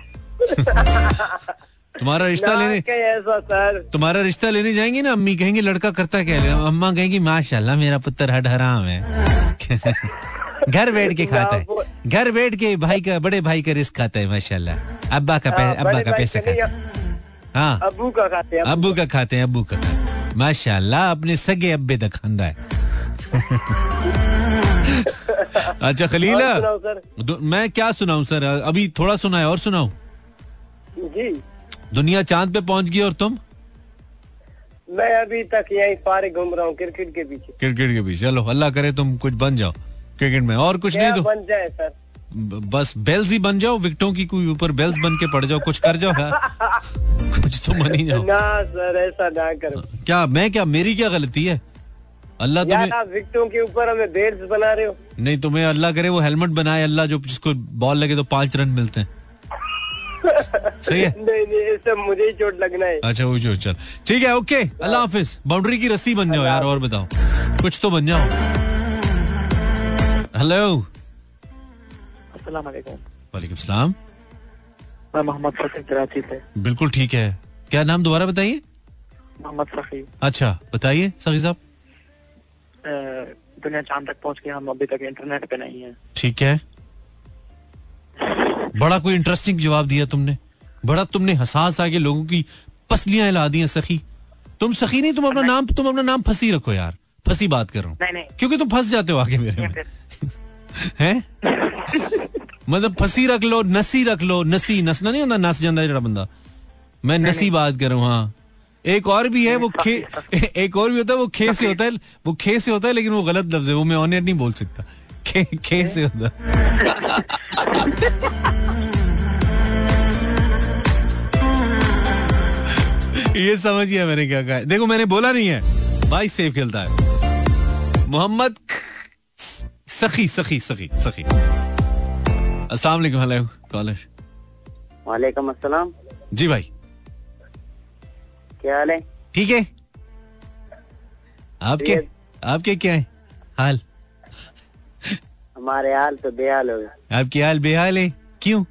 तुम्हारा रिश्ता लेने ऐसा सर। तुम्हारा रिश्ता लेने जाएँगे ना अम्मी कहेंगे लड़का करता क्या है? अम्मा कहेंगी माशाल्लाह मेरा पुत्र हड हराम है। *laughs* घर बैठ के खाता है। घर बैठ के भाई का बड़े भाई का रिस्क खाता है माशाल्लाह। अब्बा का हाँ, अब्बा का पैसा खाता हाँ। अबू का खाते हैं अब्बू का खाते हैं अब्बू का खाते माशाल्लाह अपने सगे अब्बे दा खांदा है। *laughs* अच्छा खलीला सुनाओ मैं क्या सुनाऊं सर? अभी थोड़ा सुना है और सुनाऊं? जी। दुनिया चाँद पे पहुँच गई और तुम? मैं अभी तक यही फारिग घूम रहा हूँ क्रिकेट के पीछे। क्रिकेट के बीच चलो अल्लाह करे तुम कुछ बन जाओ। क्रिकेट में। और कुछ नहीं तो बन जाए सर? बस बेल्स ही बन जाओ विकेटों की कोई ऊपर बेल्स बन के पड़ जाओ कुछ कर जाओ यार *laughs* कुछ तो बन ही जाओ। ना सर ऐसा ना करो। क्या मैं क्या मेरी क्या गलती है? अल्लाह तुम्हें आप विकेटों के ऊपर हमें बेल्स बना रहे हो। नहीं तुम्हें अल्लाह करे वो हेलमेट बनाए अल्लाह जो जिसको बॉल लगे तो पाँच रन मिलते हैं। *laughs* सही है? नहीं नहीं मुझे ही चोट लगना है। अच्छा वो जो चल। ठीक है ओके अल्लाह हाफिज। बाउंड्री की रस्सी बन जाओ यार और बताओ। कुछ तो बन जाओ। हेलो वालेकुम सलाम मैं मोहम्मद फकीर कराची से। बिल्कुल ठीक है। क्या नाम दोबारा बताइए? मोहम्मद फकीर अच्छा बताइए सखी साहब। दुनिया चाँद तक पहुँच के हम अभी तक इंटरनेट पे नहीं है। ठीक है। बड़ा कोई इंटरेस्टिंग जवाब दिया तुमने। बड़ा तुमने हसास आगे लोगों की पसलियाँ हिला दी हैं सखी। तुम सखी नहीं तुम अपना नाम तुम अपना नाम फंसी रखो यार। फंसी बात कर रहा हूँ। नहीं नहीं। क्योंकि तुम फंस जाते हो आगे मेरे में। *laughs* हैं? मतलब फंसी रख लो नसी रख लो नसी नसना नहीं होता नस जाता जेड़ा बंदा। मैं नसी बात कर रहा हूँ हाँ। एक और भी है वो खे *laughs* एक और भी होता है वो खे से होता है वो खे से होता है लेकिन वो गलत लफ्ज है वो मैं ऑनर नहीं बोल सकता। खे खे से होता *laughs* ये समझ गया मैंने क्या कहा देखो मैंने बोला नहीं है भाई सेफ़ खेलता है। मोहम्मद सखी सखी सखी सखी। अस्सलाम वालेकुम हेलो कॉलर वालेकुम अस्सलाम। जी भाई। क्या हाल है? ठीक है। आपके आपके क्या है? हाल? हमारे हाल तो बेहाल हो गए। आपकी हाल बेहाल है? क्यों?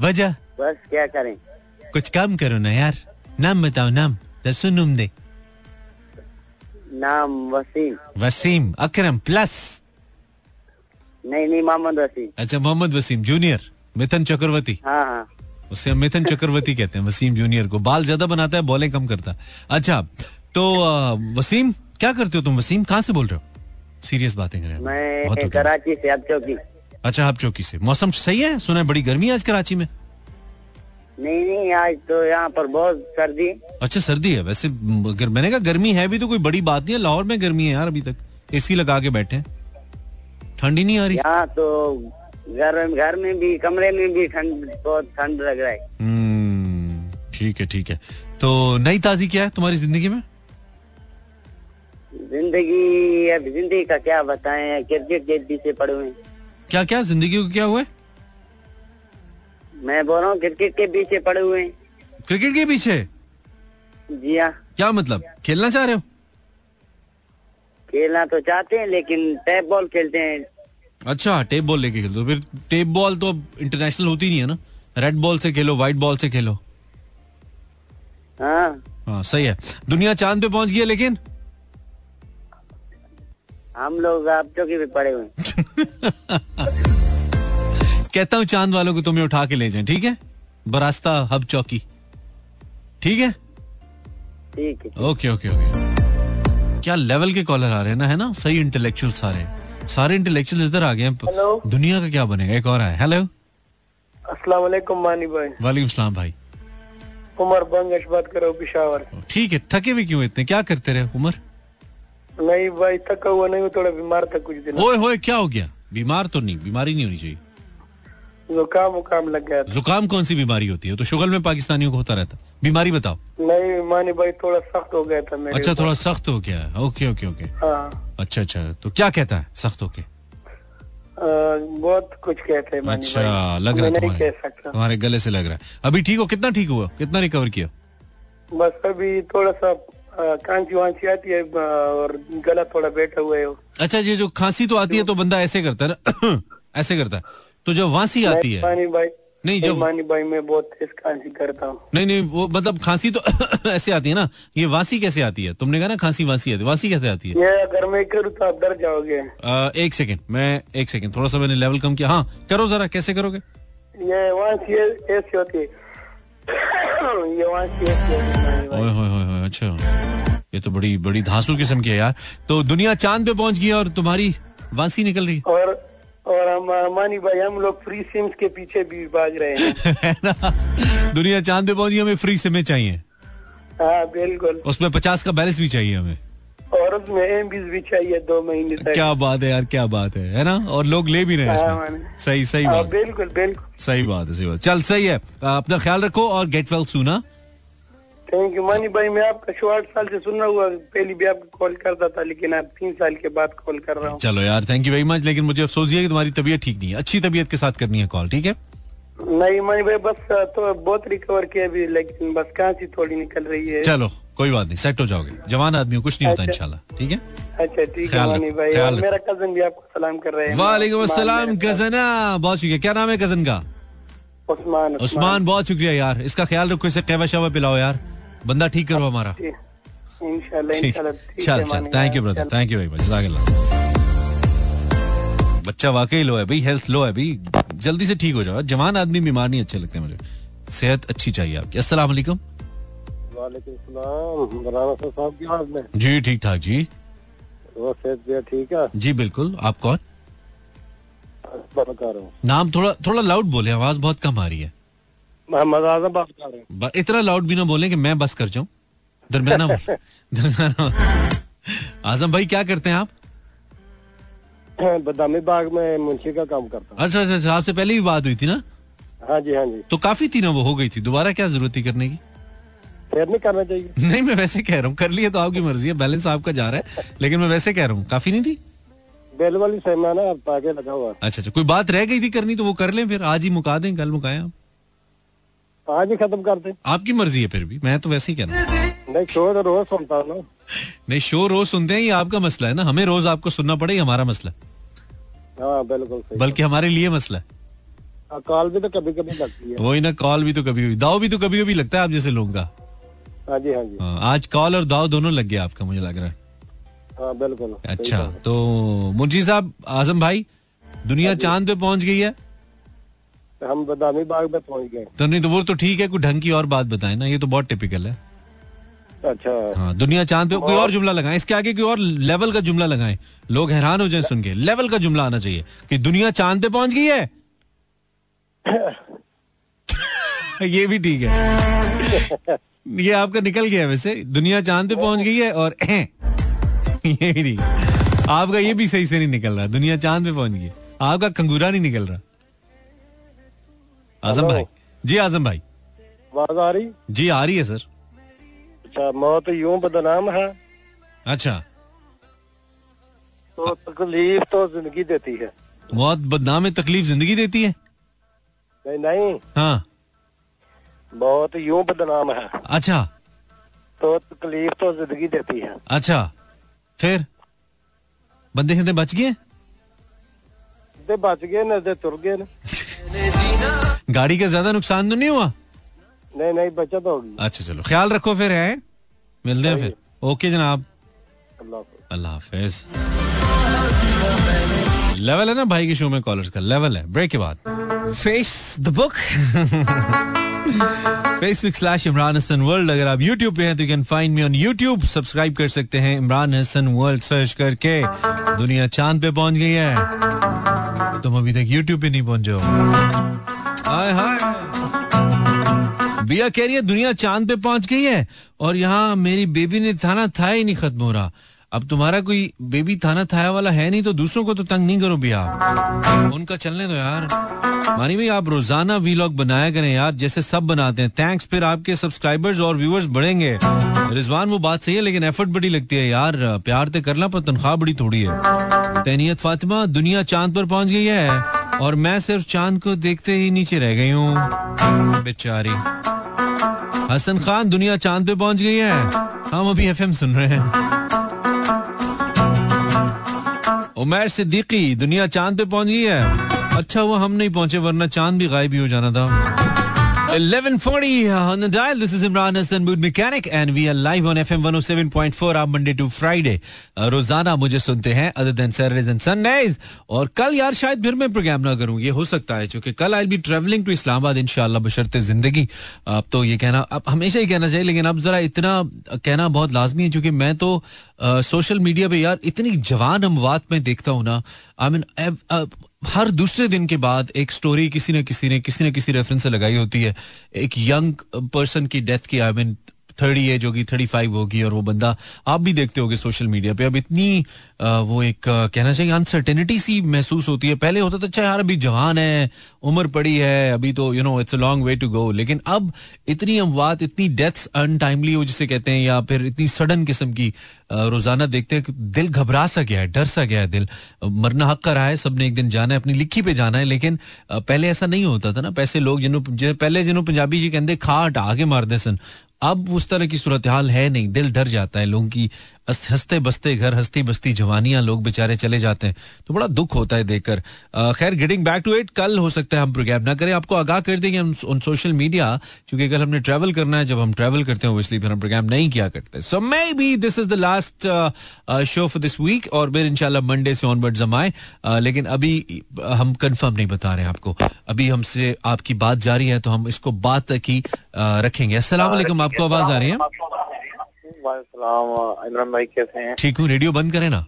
वजह? बस क्या करें? कुछ काम करो ना यार। नाम बताओ नाम। सुनुम दे नाम वसीम। वसीम अकरम प्लस नहीं नहीं मोहम्मद वसीम। अच्छा मोहम्मद वसीम जूनियर मिथन चक्रवर्ती। हाँ हाँ। उसे मिथुन चक्रवर्ती कहते हैं वसीम जूनियर को। बाल ज़्यादा बनाता है बॉलें कम करता है। अच्छा तो वसीम क्या करते हो तुम? वसीम कहाँ से बोल रहे हो? सीरियस बातें कर रहे हो। कराची से अब चौकी। अच्छा आप चौकी से। मौसम सही है? सुना है बड़ी गर्मी है आज कराची में। नहीं नहीं आज तो यहाँ पर बहुत सर्दी। अच्छा सर्दी है वैसे म, अगर मैंने कहा गर्मी है भी तो कोई बड़ी बात नहीं है लाहौर में गर्मी है यार अभी तक। एसी लगा के बैठे ठंडी नहीं आ रही? यहाँ तो घर घर में भी कमरे में भी ठंड बहुत ठंड लग रहा है। हम्म, ठीक है ठीक है। तो नई ताजी क्या है तुम्हारी ज़िंदगी में? ज़िंदगी अब ज़िंदगी का क्या बताएँ क्रिकेट के पीछे पड़े हुए क्या क्या ज़िंदगी को क्या हुआ है? मैं बोल रहा हूँ क्रिकेट के पीछे पड़े हुए हैं। क्रिकेट के पीछे? जी हाँ। क्या मतलब? खेलना चाह रहे हो? खेलना तो चाहते हैं लेकिन टैप बॉल खेलते हैं। अच्छा टेप बॉल लेके खेलो फिर टेप बॉल तो इंटरनेशनल होती नहीं है ना? रेड बॉल से खेलो व्हाइट बॉल से खेलो। हाँ। हाँ सही है। दुनिया चाँद पे पहुँच गई है लेकिन? हम लोग आप चौकी पे पड़े हुए *laughs* कहता हूँ चाँद वालों को तुम्हें उठा के ले जाएँ ठीक है? बरास्ता हब चौकी। ठीक है? ठीक है। Okay okay okay. क्या लेवल के कॉलर आ रहे हैं ना है ना? सही इंटेलेक्चुअल सारे सारे इंटेलेक्चुअल इधर आ गए हैं। दुनिया का क्या बनेगा? एक और आया। हेलो अस्सलाम वालेकुम मानी भाई। वालेकुम सलाम भाई। उमर बंगश बात करो पिशावर। ठीक है थके भी क्यों इतने? क्या करते रहे उमर? नहीं भाई थका हुआ नहीं हूँ थोड़ा बीमार था कुछ दिन। होए होए क्या हो गया? बीमार तो नहीं बीमारी नहीं होनी चाहिए। जुकाम उकाम लग गया था। जुकाम कौन सी बीमारी होती है? तो शुगर में पाकिस्तानियों को होता रहता। बीमारी बताओ। नहीं मानी भाई थोड़ा सख्त हो गया था मेरे अच्छा थोड़ा सख्त हो गया। Okay okay okay. हाँ। अच्छा अच्छा। तो क्या कहता है सख्त होके? आ, बहुत कुछ कहते हैं अच्छा भाई। लग रहा है तुम्हारे। तुम्हारे गले से लग रहा है। अभी ठीक हो? कितना ठीक हुआ? कितना रिकवर किया? बस अभी थोड़ा सा कांची वांची आती है और गला थोड़ा बैठा हुआ है। अच्छा ये जो खांसी तो आती है तो बंदा ऐसे करता है ना? *clears throat* ऐसे करता है। तो जब वांसी आती है। भाई। नहीं, जब- मानी भाई मैं बहुत तेज कांची करता हूँ। नहीं नहीं वो मतलब खांसी तो *laughs* ऐसे आती है ना। ये वासी कैसे आती है? तुमने कहा ना खांसी वांसी आती है। वांसी कैसे आती है? ये अगर मैं करूँ तो आप डर जाओगे। अ, एक सेकंड मैं एक सेकंड थोड़ा सा मैंने लेवल कम किया। हाँ करो जरा कैसे करोगे? ये वहाँ से ये- ऐसी होती है *coughs* ये वहाँ से ऐसी अच्छा। ये तो बड़ी बड़ी धांसू किस्म की है यार। तो दुनिया चाँद पे पहुँच गई और तुम्हारी वासी निकल रही और और हम मानी भाई हम लोग फ्री सिम्स के पीछे भी भाग रहे हैं। *laughs* दुनिया चाँद पे पहुँच हमें फ्री सिमें चाहिए। हाँ बिल्कुल। उसमें पचास का बैलेंस भी चाहिए हमें। और उसमें एम भी चाहिए दो महीने तक। क्या बात है यार क्या बात है है ना? और लोग ले भी रहे हैं हाँ, सही सही हाँ, बात। बिल्कुल बिल्कुल। सही बात है सही बात। चल सही है। अपना ख्याल रखो और गेट वेल सुना थैंक यू मानी भाई मैं आपका शो आठ साल से सुन रहा हुआ पहले भी आपको कॉल करता था लेकिन आप तीन साल के बाद कॉल कर रहा हूँ। चलो यार थैंक यू वेरी मच लेकिन मुझे अफसोस ये है कि तुम्हारी तबीयत ठीक नहीं है। अच्छी तबीयत के साथ करनी है कॉल ठीक है? नहीं मानी भाई बस तो बहुत रिकवर किया अभी लेकिन बस कांची थोड़ी निकल रही है। चलो कोई बात नहीं सेट हो जाओगे। जवान आदमी कुछ नहीं होता अच्छा। इंशाल्लाह ठीक है? अच्छा ठीक है मानी भाई मेरा कज़न भी आपको सलाम कर रहे हैं। वालेकुम अस्सलाम कजना बहुत शुक्रिया। क्या नाम है कज़न का? उस्मान उस्मान। बहुत शुक्रिया यार। इसका ख्याल रखो इसे कहवा शवा पिलाओ यार। बंदा ठीक करो हमारा। चल चल। Thank you brother thank you very much जजाकल्लाह बच्चा वाकई लो है भाई हेल्थ लो है भाई। जल्दी से ठीक हो जाओ। जवान आदमी बीमार नहीं अच्छे लगते मुझे। सेहत अच्छी चाहिए आपकी। अस्सलाम वालेकुम। वालेकुम सलाम। राना साहब की में जी ठीक ठाक जी। वो सेहत ठीक है? जी बिल्कुल। आप कौन? नाम थोड़ा थोड़ा लाउड बोले आवाज़ बहुत कम आ रही है। मोहम्मद आज़म बात कर रहे ब- इतना लाउड भी ना बोले कि मैं बस कर जाऊँ। दरमियाना *laughs* दरमियाना आज़म भाई क्या करते हैं आप? बदामी बाग में मुंशी का काम करता अच्छा अच्छा अच्छा आपसे पहले भी बात हुई थी ना? हाँ जी हाँ जी। तो काफ़ी थी ना वो हो गई थी। दोबारा क्या ज़रूरत थी करने की? फिर नहीं करना चाहिए। नहीं मैं वैसे कह रहा हूँ कर लिए तो आपकी मर्ज़ी है बैलेंस आपका जा रहा है लेकिन मैं वैसे कह रहा हूँ काफ़ी नहीं थी? बेल वाली सेमा ना आगे लगा हुआ। है। अच्छा अच्छा कोई बात रह गई थी करनी तो वो कर लें फिर आज ही मुका दें कल मुकाएँ आप। आज ही खत्म कर दे आपकी मर्ज़ी है फिर भी मैं तो वैसे ही कह रहा हूँ। नहीं शो तो रोज सुनता हूँ नहीं शो रोज सुनते हैं ये आपका मसला है ना। हमें रोज आपको सुनना पड़े हमारा मसला हाँ। बिल्कुल बल्कि हमारे लिए मसला है। हाँ, कॉल भी तो कभी कभी लगती है। वही ना कॉल भी तो कभी कभी दाव भी तो कभी कभी लगता है आप जैसे लोगों का। हाँ जी हाँ जी। आज कॉल और दाव दोनों लग गया आपका मुझे लग रहा है। हाँ बिल्कुल। अच्छा तो मुंशी साहब आज़म भाई दुनिया चाँद पे पहुँच गई है। हम बदामी बाग में पहुँच गए। तो नहीं तो वो तो ठीक है कोई ढंग की और बात बताए ना ये तो बहुत टिपिकल है। अच्छा। हाँ दुनिया चाँद पे कोई और जुमला लगाएँ इसके आगे कोई और लेवल का जुमला लगाएँ। लोग हैरान हो जाए सुन के लेवल का जुमला आना चाहिए कि दुनिया चाँद पे पहुँच गई है? *laughs* ये भी ठीक है। ये आपका निकल गया वैसे दुनिया चाँद पे पहुँच गई है और ये भी ठीक आपका ये भी सही से नहीं निकल रहा दुनिया चाँद पे पहुँच गई आपका कंगूरा नहीं निकल रहा। आज़म भाई। जी आज़म भाई। आवाज़ आ रही? जी आ रही है सर। अच्छा मौत यूँ बदनाम है। अच्छा। तो तकलीफ़ तो ज़िंदगी देती है। मौत बदनाम तकलीफ़ ज़िंदगी देती है? नहीं नहीं। हाँ। मौत यूँ बदनाम है। अच्छा। तो तकलीफ़ तो ज़िंदगी देती है। अच्छा। फिर? बंदे शंदे बच गए? बच गए न तुर गए न। *laughs* गाड़ी का ज़्यादा नुकसान तो नहीं हुआ? नहीं नहीं बचत होगी। अच्छा चलो ख्याल रखो फिर है? मिलते हैं फिर। ओके जनाब। अल्लाह हाफिज। लेवल है ना भाई के शो में कॉलर्स का? लेवल है। ब्रेक के बाद। Face the book Facebook slash Imran Hasan world अगर आप यूट्यूब पे हैं तो you can find me on YouTube subscribe कर सकते हैं इमरान हसन वर्ल्ड सर्च करके दुनिया चाँद पे पहुँच गई है। तुम अभी तक यूट्यूब पे नहीं पहुँचे हो। हाय हाय। बिया कह रही है, दुनिया चाँद पे पहुँच गई है और यहाँ मेरी बेबी ने थाना था ही नहीं खत्म हो रहा। अब तुम्हारा कोई बेबी थाना थाया वाला है नहीं तो दूसरों को तो तंग नहीं करो भैया। उनका चलने दो यार। मानी भाई, आप रोज़ाना वीलॉग बनाया करें यार, जैसे सब बनाते हैं। थैंक्स फिर आपके सब्सक्राइबर्स और व्यूअर्स बढ़ेंगे। रिजवान, वो बात सही है, लेकिन एफर्ट बड़ी लगती है यार। प्यार तो करना पर तनख्वाह बड़ी थोड़ी है। तैनियत फातिमा, दुनिया चाँद पर पहुँच गई है। और मैं सिर्फ़ चाँद को देखते ही नीचे रह गई हूँ, बेचारी। हसन खान, दुनिया चाँद पे पहुँच गई है। हम अभी एफएम सुन रहे हैं। उमर सिद्दीकी, दुनिया चाँद पे पहुँच गई है। अच्छा वो हम नहीं पहुँचे, वरना चाँद भी गायब ही हो जाना था। 1140 on the dial. This is Imran Hassan, Mood Mechanic, and we are live on FM 107.4 आप Monday to Friday. Uh, रोज़ाना मुझे सुनते हैं other than Saturdays and Sundays. और कल यार शायद फिर मैं प्रोग्राम ना करूँ ये हो सकता है क्योंकि कल I be travelling to Islamabad इंशाल्लाह बशर्ते ज़िंदगी अब तो ये कहना अब हमेशा ही कहना चाहिए लेकिन अब जरा इतना कहना बहुत लाजमी है क्योंकि मैं तो सोशल मीडिया पे यार इतनी जवान अमवात में देखता हूँ ना आई मीन हर दूसरे दिन के बाद एक स्टोरी किसी न किसी ने किसी न किसी रेफरेंस से लगाई होती है। एक यंग पर्सन की डेथ की आई मीन थर्टी एज होगी थर्टी फाइव होगी और वो बंदा आप भी देखते होगे सोशल मीडिया पे। अब इतनी आ, वो एक आ, कहना चाहिए अनसर्टेनिटी सी महसूस होती है। पहले होता था अच्छा यार अभी जवान है उम्र पड़ी है अभी तो you know it's a long way to go लेकिन अब इतनी अमवात इतनी डेथ्स अनटाइमली हो जिसे कहते हैं या फिर इतनी सडन किस्म की रोज़ाना देखते हैं दिल घबरा सा गया है डर सा गया है दिल। मरना हक का रहा है सबने एक दिन जाना है अपनी लिखी पे जाना है लेकिन पहले ऐसा नहीं होता था ना। पैसे लोग जिन्हों पहले जिन्हों पंजाबी जी कहते खा हटा के मारते सन। अब उस तरह की सूरत हाल है नहीं दिल डर जाता है लोगों की। हँसते बसते घर हंसती बसती जवानियाँ लोग बेचारे चले जाते हैं। तो बड़ा दुख होता है देखकर। खैर गेटिंग बैक टू इट कल हो सकता है हम प्रोग्राम ना करें। आपको आगाह कर देंगे हम ऑन सोशल मीडिया क्योंकि कल हमने ट्रैवल करना है जब हम ट्रैवल करते हैं इसलिए फिर हम प्रोग्राम नहीं किया करते। So maybe this is the last show for this week और फिर इनशाला मंडे से ऑनवर्ड जमाए लेकिन अभी हम कंफर्म नहीं बता रहे हैं आपको। अभी हमसे आपकी बात जारी है तो हम इसको बात तक ही रखेंगे। अस्सलाम वालेकुम आपको आवाज़ आ रही है? इमरान भाई कैसे हैं? ठीक हूँ रेडियो बंद करें ना?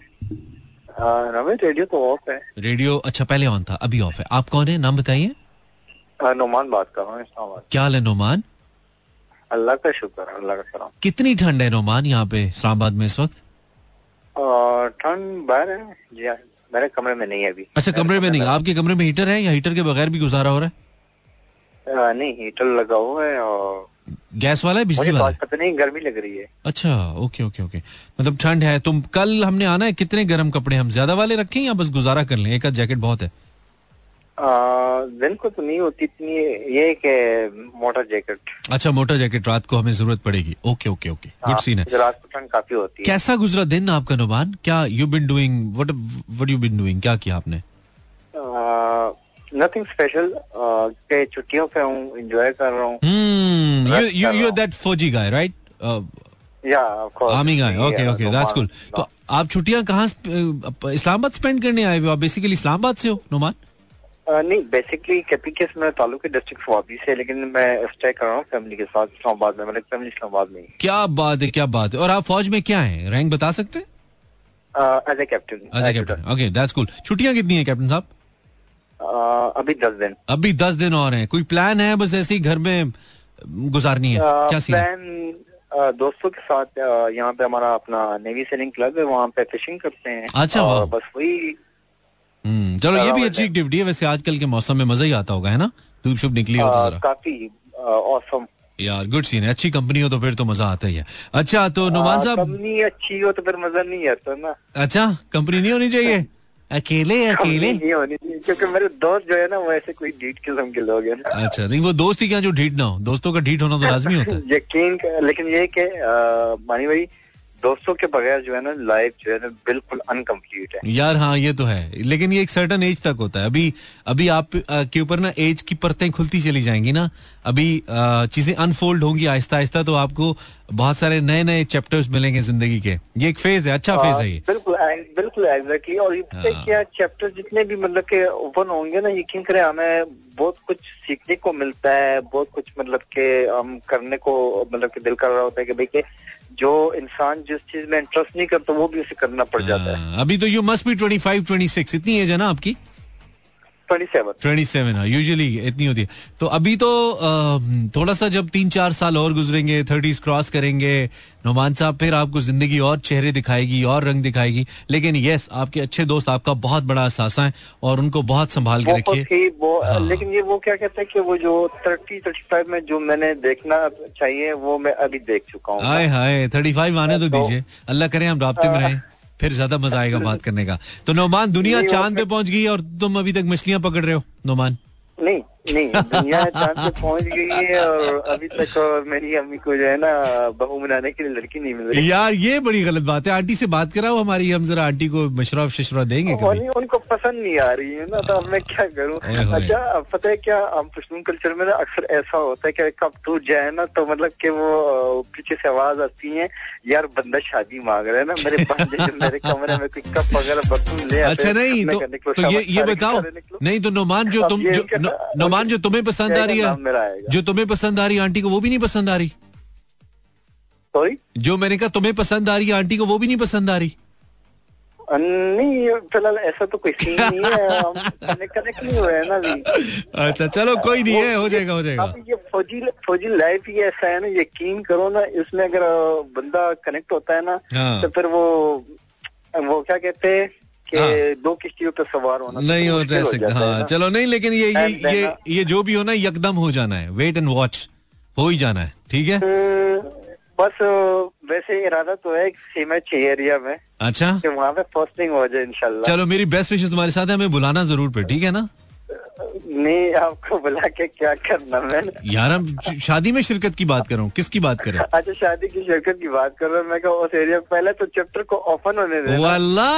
रेडियो तो ऑफ़ है। रेडियो अच्छा पहले ऑन था अभी ऑफ़ है। आप कौन है? नाम बताइए। नोमान बात कर रहा हूँ क्या हाल है नोमान? अल्लाह का शुक्र अल्लाह का सलाम। कितनी ठंड है नोमान यहाँ पे इस्लामाबाद में इस वक्त? ठंड बाहर है जी हाँ मेरे कमरे में नहीं है अभी। अच्छा कमरे में नहीं आपके कमरे में हीटर है या हीटर के बगैर भी गुजारा हो रहा है? नहीं हीटर लगा हुआ है और गैस वाला है बिजली मुझे वाला पता नहीं गर्मी लग रही है। अच्छा ओके ओके ओके। मतलब ठंड है तुम कल हमने आना है कितने गर्म कपड़े हम ज़्यादा वाले रखें या बस गुजारा कर लें? एक आध जैकेट बहुत है। दिन को तो नहीं होती इतनी ये कि मोटा जैकेट। अच्छा मोटा जैकेट रात को हमें ज़रूरत पड़ेगी। Okay okay okay good scene है। रात को ठंड काफ़ी होती है। कैसा गुजरा दिन आपका नुमान? क्या you been doing what what you been doing क्या किया आपने? नथिंग स्पेशल के छुट्टियों पे हूँ एंजॉय कर रहा हूँ। You you you're that फौजी guy, right? Uh, या army guy okay okay that's cool तो आप छुट्टियाँ कहाँ इस्लामाबाद स्पेंड करने आए हो? आप बेसिकली इस्लामाबाद से हो नुमान नहीं बेसिकली कैपी केस में ताल्लुक है डिस्ट्रिक्ट स्वाबी से लेकिन मैं स्टे कर रहा हूँ फैमिली के साथ इस्लामाबाद में। मतलब फैमिली इस्लामाबाद में क्या बात है क्या बात है। और आप फौज में क्या है? रैंक बता सकते हैं? As a captain as a captain okay that's cool छुट्टियाँ कितनी है कैप्टन साहब? अभी दस दिन। अभी दस दिन और हैं। कोई प्लान है बस ऐसे ही घर में गुजारनी है? आ, क्या सीन प्लान दोस्तों के साथ यहाँ पे हमारा अपना नेवी सेलिंग क्लब है वहाँ पे फिशिंग करते हैं। अच्छा, और बस वही हम्म, चलो ये भी अच्छी एक्टिविटी है। वैसे आजकल के मौसम में मज़ा ही आता होगा है ना? धूप शुभ निकली हो तो जरा। काफ़ी औसम यार गुड सीन है। अच्छी कंपनी हो तो फिर तो मज़ा आता ही है। अच्छा तो नुमान साहब कंपनी अच्छी हो तो फिर मज़ा नहीं आता ना। अच्छा कंपनी नहीं होनी चाहिए? अकेले अकेले? नहीं होनी क्योंकि मेरे दोस्त जो है ना वो ऐसे कोई ढीठ किस्म के लोग हैं अच्छा नहीं वो दोस्त ही क्या जो ढीठ ना हो? दोस्तों का ढीठ होना तो *laughs* लाजमी होता है। यकीन लेकिन ये कि मानी भाई दोस्तों के बगैर जो है ना लाइफ जो है ना बिल्कुल अनकम्प्लीट है। यार हाँ ये तो है। लेकिन ये एक सर्टन एज तक होता है। अभी अभी आप के ऊपर ना एज की परतें खुलती चली जाएँगी ना अभी चीज़ें अनफोल्ड होंगी आहिस्ता आहिस्ता तो आपको बहुत सारे नए नए चैप्टर्स मिलेंगे ज़िंदगी के। ये एक फ़ेज़ है अच्छा फ़ेज़ है ये। बिल्कुल बिल्कुल एग्जैक्टली और हाँ। क्या चैप्टर जितने भी मतलब के ओपन होंगे ना यकीन करें हमें बहुत कुछ सीखने को मिलता है बहुत कुछ मतलब के हम करने को मतलब के दिल कर रहा होता है कि भाई के जो इंसान जिस चीज़ में इंटरेस्ट नहीं करता वो भी उसे करना पड़ जाता है। हाँ, अभी तो you must be twenty five twenty six इतनी एज है ना आपकी? ट्वेंटी सेवन यूजली इतनी होती है। तो अभी तो थोड़ा सा जब तीन चार साल और गुजरेंगे थर्टीज क्रॉस करेंगे नुमान साहब फिर आपको ज़िंदगी और चेहरे दिखाएगी और रंग दिखाएगी। लेकिन यस आपके अच्छे दोस्त आपका बहुत बड़ा असासा है और उनको बहुत संभाल के रखिए। हाँ। लेकिन ये वो क्या कहते हैं कि वो जो थर्टी थर्टी फाइव में जो मैंने देखना चाहिए वो मैं अभी देख चुका हूँ। हाय हाय थर्टी फाइव आने तो तो- दीजिए। अल्लाह करे हम में रहें। फिर ज़्यादा मज़ा आएगा बात करने का। तो नोमान दुनिया चाँद पे पहुँच गई और तुम अभी तक मछलियाँ पकड़ रहे हो नोमान? नहीं नहीं दुनिया चाँद पे पहुँच गई है और अभी तक और मेरी अम्मी को जो है ना बहू बनाने के लिए लड़की नहीं मिल रही। यार ये बड़ी गलत बात है। आंटी से बात कराओ हमारी हम जरा आंटी को मशरफ शशरा देंगे कभी? उनको पसंद नहीं आ रही है ना तो अब मैं क्या करूँ? अच्छा पता है क्या हम पश्तून कल्चर में ना अक्सर ऐसा होता है कि कब टूट जाए ना तो मतलब कि वो पीछे से आवाज़ आती है यार बंदा शादी मांग रहा है ना मेरे *laughs* बंदे मेरे कमरे में कोई कप वगैरह बर्तन ले अच्छा नहीं तो, ये बताओ। नहीं तो नोमान जो तुम जो क्या- नो- नोमान जो तुम्हें पसंद आ रही है जो तुम्हें पसंद आ रही आंटी को वो भी नहीं पसंद आ रही। सॉरी जो मैंने कहा तुम्हें पसंद आ रही आंटी को वो भी नहीं पसंद आ रही। नहीं फ़िलहाल ऐसा तो कोई सीन नहीं है। *laughs* कनेक्ट नहीं हुए हैं ना अभी। अच्छा चलो कोई नहीं है हो जाएगा हो जाएगा। अब ये फौजी फौजी लाइफ ही ऐसा है ना यकीन करो ना इसमें अगर बंदा कनेक्ट होता है ना हाँ। तो फिर वो वो क्या कहते हैं? कि हाँ। दो किश्तियों पे सवार होना तो नहीं हो रह सकता हाँ चलो नहीं लेकिन ये ये ये uh, ये जो भी हो ना यकदम हो जाना है। वेट एंड वॉच हो ही जाना है ठीक है? बस वैसे इरादा तो है सेम अच्छी एरिया में अच्छा। कि वहाँ पे फर्स्टिंग हो जाए इंशाल्लाह। चलो मेरी बेस्ट विशेष तुम्हारे साथ है हमें बुलाना ज़रूर पे ठीक है ना? नहीं आपको बुला के क्या करना मैंने यार हम शादी में शिरकत की बात कर रहा हूँ किसकी बात कर रहे अच्छा शादी की शिरकत की बात कर रहा हूँ मैं उस एरिया पहले तो चैप्टर को ओपन होने वाला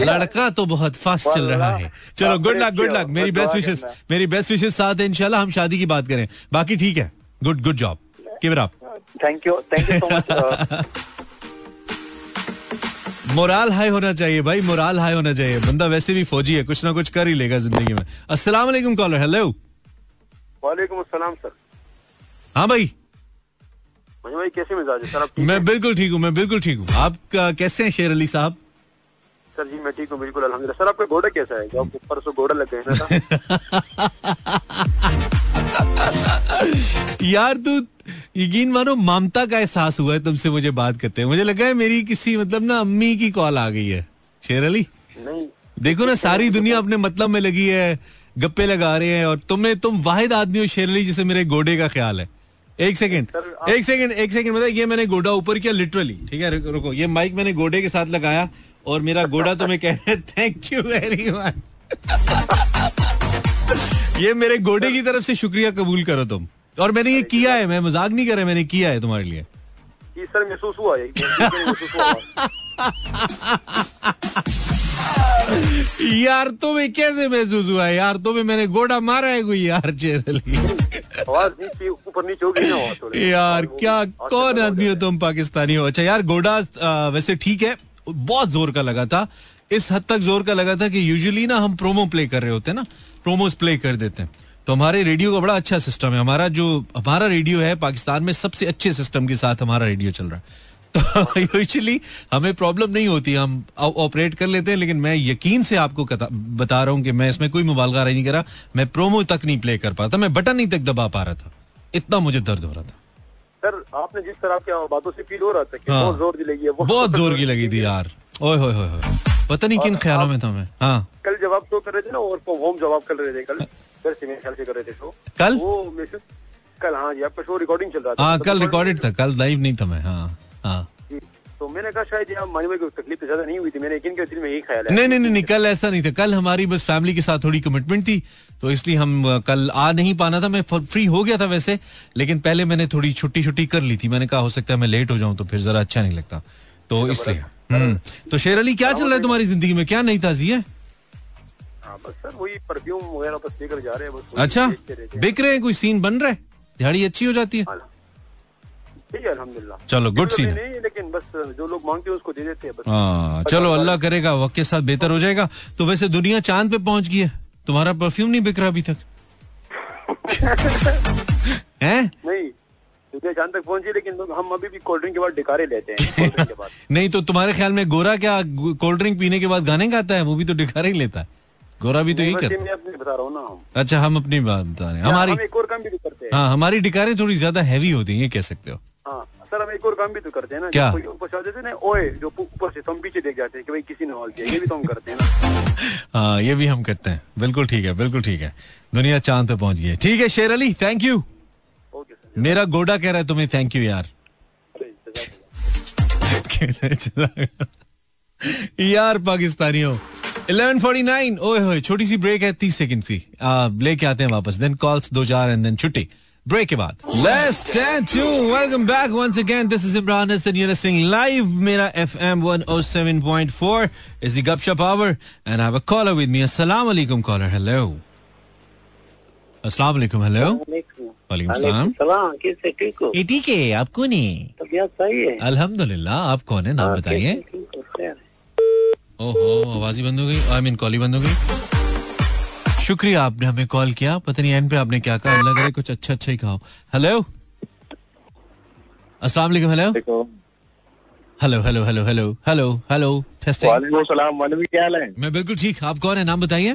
लड़का तो बहुत फास्ट चल रहा है। चलो गुड लक गुड लक मेरी बेस्ट विशेष मेरी बेस्ट विशेष साथ है इंशाल्लाह हम शादी की बात करें। बाकी ठीक है। Good good job it thank you thank you so much morale high होना चाहिए भाई मोराल हाई होना चाहिए। बंदा वैसे भी फौजी है कुछ ना कुछ कर ही लेगा ज़िंदगी में। अस्सलाम वालेकुम कॉलर हेलो वालेकुम अस्सलाम सर। हाँ भाई। भाई कैसे मिजाज है? सर आप मैं बिल्कुल ठीक हूँ मैं बिल्कुल ठीक हूँ। आप कैसे हैं शेर अली साहब? सर जी मैं ठीक हूँ बिल्कुल अल्हम्दुलिल्लाह। सर आपका घोड़ा कैसा है? जो आपको परसों घोड़ा लग गए *laughs* यार तू यकीन मानो ममता का एहसास हुआ है तुमसे मुझे बात करते हैं मुझे लगा है मेरी किसी मतलब ना अम्मी की कॉल आ गई है। शेर अली? नहीं। देखो ना सारी दुनिया अपने मतलब में लगी है गप्पे लगा रहे हैं और तुम्हें तुम वाहिद आदमी हो शेर अली जिसे मेरे गोडे का ख्याल है। एक सेकंड एक सेकंड एक सेकंड मतलब ये मैंने गोडा ऊपर किया लिटरली ठीक है रुको, रुको ये माइक मैंने गोडे के साथ लगाया और मेरा गोडा तुम्हें कह रहे थैंक यू वेरी मच ये मेरे गोडे की तरफ़ से शुक्रिया कबूल करो तुम। और मैंने ये किया है मैं मज़ाक नहीं कर रहा मैंने किया है तुम्हारे लिए। सर महसूस हुआ ये महसूस हुआ यार तुम्हें कैसे महसूस हुआ यार तुम्हें मैंने गोडा मारा है कोई यार नीचे ऊपर नीचे हो गई ना यार क्या कौन आदमी हो तुम पाकिस्तानी हो? अच्छा यार गोडा वैसे ठीक है। बहुत ज़ोर का लगा था। इस हद तक ज़ोर का लगा था कि यूजुअली ना हम प्रोमो प्ले कर रहे होते हैं ना प्रोमोस प्ले कर देते हैं। तो हमारे रेडियो का बड़ा अच्छा सिस्टम है। हमारा जो, हमारा रेडियो है, पाकिस्तान में सबसे अच्छे सिस्टम के साथ हमारा रेडियो चल रहा है। *laughs* तो यूजुअली हमें प्रॉब्लम नहीं होती, हम ऑपरेट कर लेते हैं, लेकिन मैं यकीन से आपको बता रहा हूँ कि मैं इसमें कोई मुबालगा नहीं करा। मैं प्रोमो तक नहीं प्ले कर पाता, मैं बटन नहीं तक दबा पा रहा था। इतना मुझे दर्द हो रहा था। सर आपने जिस तरह की बातों से फील हो रहा था कि हाँ। बहुत ज़ोर की लगी है बहुत ज़ोर की लगी थी यार। ओए होए होए पता नहीं किन ख्यालों में था मैं। हाँ। कल जब आप शो कर रहे थे ना और होम जवाब कर रहे थे कल। घर से मेरे ख्याल से कर रहे थे शो कल? वो मैसेज कल हाँ जी आपका शो रिकॉर्डिंग चल रहा था। हाँ तो कल रिकॉर्डेड था कल लाइव नहीं था मैं हाँ हाँ। तो मैंने कहा शायद यहाँ मानी भाई को तकलीफ़ तो ज़्यादा नहीं हुई थी। मैंने किया दिल में यही ख्याल है। नहीं नहीं नहीं कल ऐसा नहीं था। कल हमारी बस फैमिली के साथ थोड़ी कमिटमेंट थी तो इसलिए हम कल आ नहीं पाना था। मैं फ्री हो गया था वैसे लेकिन पहले मैंने थोड़ी छुट्टी छुट्टी कर ली थी। मैंने कहा हो सकता है मैं लेट हो जाऊँ तो फिर जरा अच्छा नहीं लगता। तो इसलिए। हम्म। तो शेर अली क्या चल रहा है तुम्हारी ज़िंदगी में? क्या नई ताजी है? बस सर वही परफ्यूम वगैरह बस लेकर जा रहे बस अच्छा। बिक रहे हैं? कोई सीन बन रहा है? दिहाड़ी अच्छी हो जाती हाँ। ठीक है चलो, गुड। नहीं लेकिन बस जो लोग मांगते हैं उसको दे देते हैं हाँ चलो अल्लाह करेगा वक्त के साथ बेहतर हो जाएगा। तो वैसे दुनिया चाँद पे पहुँच गई है। तुम्हारा परफ्यूम नहीं बिक रहा अभी तक। *laughs* हैं? नहीं दुनिया चाँद तक पहुँची लेकिन हम अभी भी कोल्ड ड्रिंक के बाद डिकारे लेते हैं *laughs* नहीं तो तुम्हारे ख्याल में गोरा क्या कोल्ड ड्रिंक पीने के बाद गाने गाता है? वो भी तो डिकारे ही लेता है। गोरा भी तो यही बस कर ये मैं अपने बता रहा हूँ ना हम। अच्छा हम अपनी बात बता रहे हैं। हमारी हम एक और काम भी तो करते हैं। हाँ हमारी डिकारें थोड़ी ज़्यादा हैवी होती हैं ये कह सकते हो। हाँ सर हम एक और काम भी तो करते हैं ना क्या? ऊपर ना ओए जो ऊपर से हम पीछे देख जाते हैं कि भाई किसी ने हॉल किया ये भी तो हम करते हैं ना। *laughs* हाँ ये भी हम करते हैं। बिल्कुल ठीक है बिल्कुल ठीक है। दुनिया चाँद पे पहुँच गई है। ठीक है Sher Ali thank you okay sir. मेरा गोडा कह रहा है तुम्हें थैंक यू यार। यार पाकिस्तानियों। 11:49 ओए होए छोटी सी ब्रेक है 30 सेकंड की। लेके आते हैं वापस। देन कॉल्स दो चार एंड देन छुट्टी। ब्रेक के बाद let's stand to welcome back once again this is Imran Hasan you listening live मेरा FM 107.4 is the Gupshup hour and I have a caller with me अस्सलाम वालेकुम कॉलर हेलो अस्सलाम वालेकुम हेलो वालेकुम सलाम सलाम कैसे ठीक हो ये ठीक है आप कौन है तबियत सही है अल्हम्दुलिल्लाह आप कौन है नाम बताइए ठीक हो खैर। ओहो आवाज़ ही बंद हो गई आई मीन कॉल ही बंद हो गई शुक्रिया आपने हमें कॉल किया। पता नहीं एंड पे आपने क्या कहा? लग रहा है कुछ अच्छा अच्छा ही कहा हेलो? अस्सलाम वालेकुम hello? Hello hello hello hello hello hello testing वालेकुम सलाम मनवी क्या हाल है? मैं बिल्कुल ठीक। आप कौन है? नाम बताइए।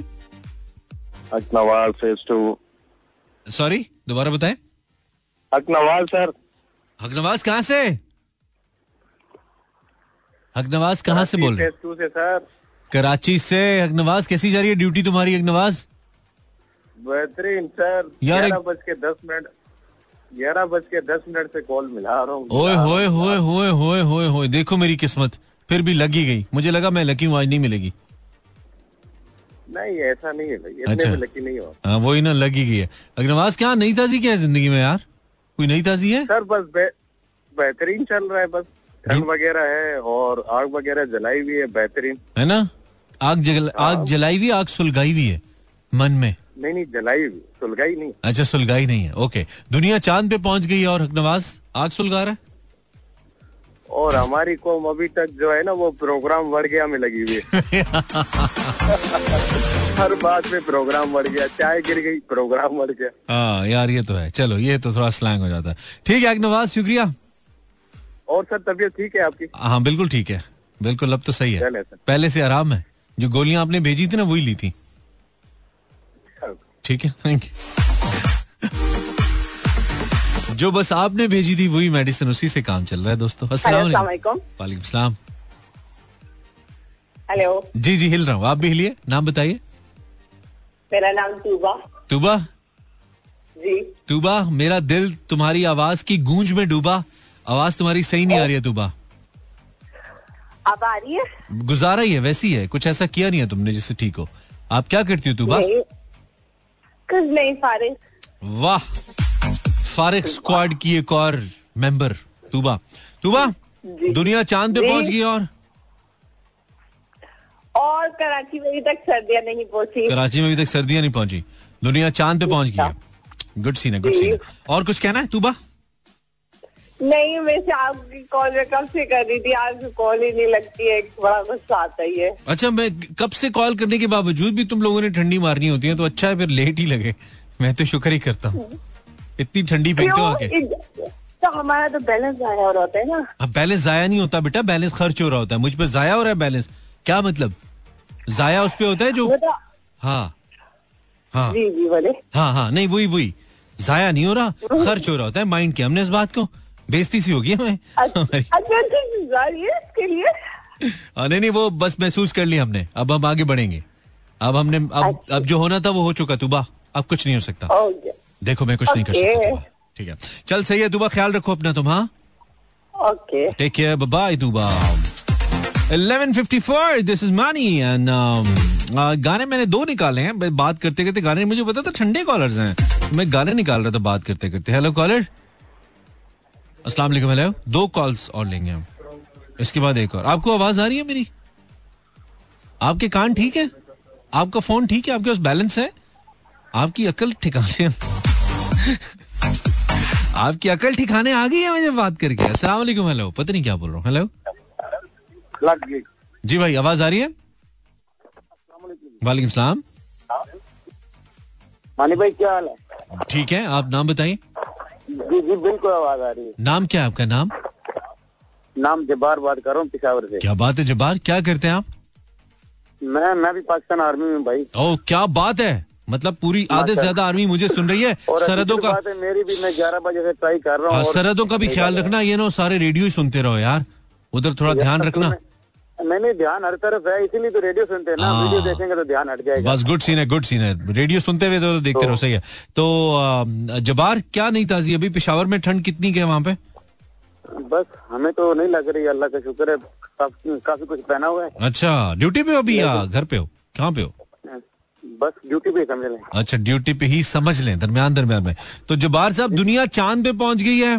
अकनवाल फ़ेज़ टू सॉरी दोबारा बताएँ। अकनवाल सर हकनवाज कहाँ से? हकनवाज कहाँ से बोल रहे हैं? से सर कराची से। हकनवाज कैसी जा रही है ड्यूटी तुम्हारी हकनवाज बेहतरीन सर। यार, ग्यारह बज के दस मिनट ग्यारह बज के दस मिनट से कॉल मिला रहा हूँ। ओए होए होए होए होए होए होए देखो मेरी किस्मत फिर भी लगी गई। मुझे लगा मैं लकी हूँ आज नहीं मिलेगी। नहीं ऐसा नहीं है भाई अच्छा। लकी नहीं हो। हाँ वही ना लगी गई है। अग्नवास क्या नई ताजी क्या है ज़िंदगी में यार? कोई नई ताजी है? सर बस बेहतरीन चल रहा है बस। ठंड वगैरह है और आग वगैरह जलाई हुई है बेहतरीन। है ना? आग जल आग जलाई हुई आग सुलगाई हुई है मन में। नहीं नहीं जलाई सुलगाई नहीं। अच्छा सुलगाई नहीं है। ओके दुनिया चाँद पे पहुँच गई है और हकनवाज आग सुलगा रहा है? और हमारी कौम अभी तक जो है ना वो प्रोग्राम बढ़ गया में लगी हुई है। *laughs* हर बात में प्रोग्राम बढ़ गया चाय गिर गई प्रोग्राम बढ़ गया। हाँ यार ये तो है। चलो ये तो थोड़ा स्लैंग हो जाता है। ठीक है अग्नवाज शुक्रिया। और सर तबीयत ठीक है आपकी? हाँ बिल्कुल ठीक है। बिल्कुल अब तो सही है। पहले से आराम है। जो गोलियाँ आपने भेजी थी ना वही ली थी। ठीक है थैंक यू जो बस आपने भेजी थी वही मेडिसिन उसी से काम चल रहा है दोस्तों। वालेकुम। सलाम। हेलो जी जी हिल रहा हूँ। आप भी हिलिए। नाम बताइए। मेरा नाम तूबा। तूबा? जी। तूबा मेरा दिल तुम्हारी आवाज़ की गूंज में डूबा। आवाज़ तुम्हारी सही नहीं आ रही है तूबा। अब आ रही है? गुजारा ही है वैसी है कुछ ऐसा किया नहीं है तुमने जिससे ठीक हो। आप क्या करती हो तूबा? कुछ नहीं फारिग वाह फारिक स्क्वाड की एक और मेंबर तूबा तूबा दुनिया चाँद पे। पहुँच गई और? और कराची में अभी तक सर्दियाँ नहीं पहुँची। कराची में अभी तक सर्दियाँ नहीं पहुँची। दुनिया चाँद पे पहुँच गई है। गुड सीन है गुड सीन है। और कुछ कहना है तूबा नहीं वैसे आपकी कॉल में कब से कर रही थी? आज कॉल ही नहीं लगती है बड़ा गुस्सा आता ही है। अच्छा मैं कब से कॉल करने के बावजूद भी तुम लोगों ने ठंडी मारनी होती है तो अच्छा है फिर लेट ही लगे। मैं तो शुक्र ही करता हूँ। इतनी ठंडी पीते हो आके तो हमारा तो बैलेंस आया हो रहा होता है ना। अब बैलेंस जाया नहीं होता बेटा बैलेंस खर्च हो रहा होता है। मुझ पे जाया हो रहा है बैलेंस? क्या मतलब? जाया उस पे होता है जो तो हाँ हाँ। जी जी बोले। हाँ हाँ नहीं वही वही। जाया नहीं हो रहा *laughs* खर्च हो रहा होता है माइंड के हमने इस बात को। बेइज्जती सी होगी हमें। अच्छा *laughs* ठीक है इसके लिए। *laughs* नहीं नहीं वो बस महसूस कर लिया हमने। अब हम आगे बढ़ेंगे। अब हमने अब अब जो होना था वो हो चुका तुबा अब कुछ नहीं हो सकता। देखो मैं कुछ नहीं कर सकता ठीक है। चल सही है दुबा ख्याल रखो अपना तुम हाँ? ओके। टेक केयर बाय दुबा। 1154 दिस इज़ मानी एंड गाने मैंने दो निकाले हैं बात करते करते गाने मुझे पता था ठंडे कॉलर्स हैं। मैं गाने निकाल रहा था बात करते करते हेलो कॉलर अस्सलाम वालेकुम हेलो दो कॉल्स और लेंगे हम। इसके बाद एक और। आपको आवाज़ आ रही है मेरी? आपके कान ठीक है? आपका फ़ोन ठीक है? आपके पास बैलेंस है? आपकी अकल ठिकाने आपकी अकल ठिकाने आ गई है मुझे बात करके। अस्सलाम वालेकुम हेलो पता नहीं क्या बोल रहा हूँ। हेलो जी भाई आवाज़ आ रही है? वालेकुम सलाम। मानी भाई क्या हाल है? ठीक है आप नाम बताइए। जी जी बिल्कुल आवाज़ आ रही है। नाम क्या है आपका? नाम? नाम जबार बात कर रहा हूँ पिशावर से। क्या बात है जब्बार? क्या करते हैं आप? मैं मैं भी पाकिस्तान आर्मी में भाई। ओ क्या बात है? मतलब पूरी आधे से ज़्यादा आर्मी मुझे सुन रही है। सरहदों का बात है मेरी भी मैं ग्यारह बजे से ट्राई कर रहा हाँ, हूँ सरहदों का भी ख्याल रखना ये ना सारे रेडियो ही सुनते रहो यार। उधर थोड़ा ध्यान रखना। मैंने ध्यान हर तरफ़ है इसीलिए तो रेडियो सुनते हैं ना। हाँ। वीडियो देखेंगे तो ध्यान हट जाएगा। बस गुड सीन है गुड सीन है। रेडियो सुनते हुए तो देखते रहो सही है। तो जबार क्या नहीं ताजी? अभी पिशावर में ठंड कितनी के वहाँ पे? बस हमें तो नहीं लग रही अल्लाह का शुक्र है। काफ़ी काफ़ी कुछ पहना हुआ है। अच्छा ड्यूटी पे हो अभी या घर पे हो? कहाँ पे हो? बस ड्यूटी पे समझ लें। अच्छा ड्यूटी पे ही समझ लें दरमियान दरमियान में। तो जबार साहब दुनिया चाँद पे पहुँच गई है।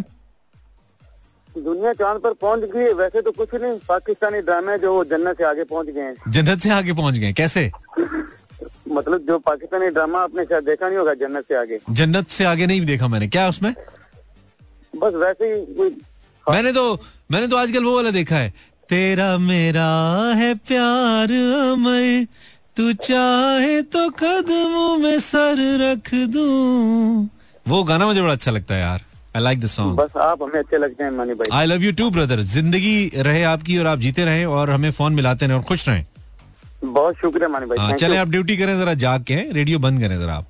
दुनिया चाँद पर पहुँच गई है वैसे तो कुछ नहीं। पाकिस्तानी ड्रामे जो जन्नत से आगे पहुँच गए हैं। जन्नत से आगे पहुँच गए कैसे? मतलब जो पाकिस्तानी ड्रामा आपने शायद देखा नहीं होगा जन्नत से आगे। जन्नत से आगे नहीं देखा मैंने क्या उसमें? बस वैसे ही कोई मैंने तो मैंने तो आजकल वो वाला देखा है तेरा मेरा है प्यार अमर तू चाहे तो कदमों में सर रख दूँ। वो गाना मुझे बड़ा अच्छा लगता है यार। आई लाइक द सॉन्ग बस आप हमें अच्छे लगते हैं मानी भाई। I love you too brother ज़िंदगी रहे आपकी और आप जीते रहे और हमें फ़ोन मिलाते रहे और खुश रहें। बहुत शुक्रिया मानी भाई। हाँ, thank चले आप ड्यूटी करें जरा जाग के रेडियो बंद करें जरा आप।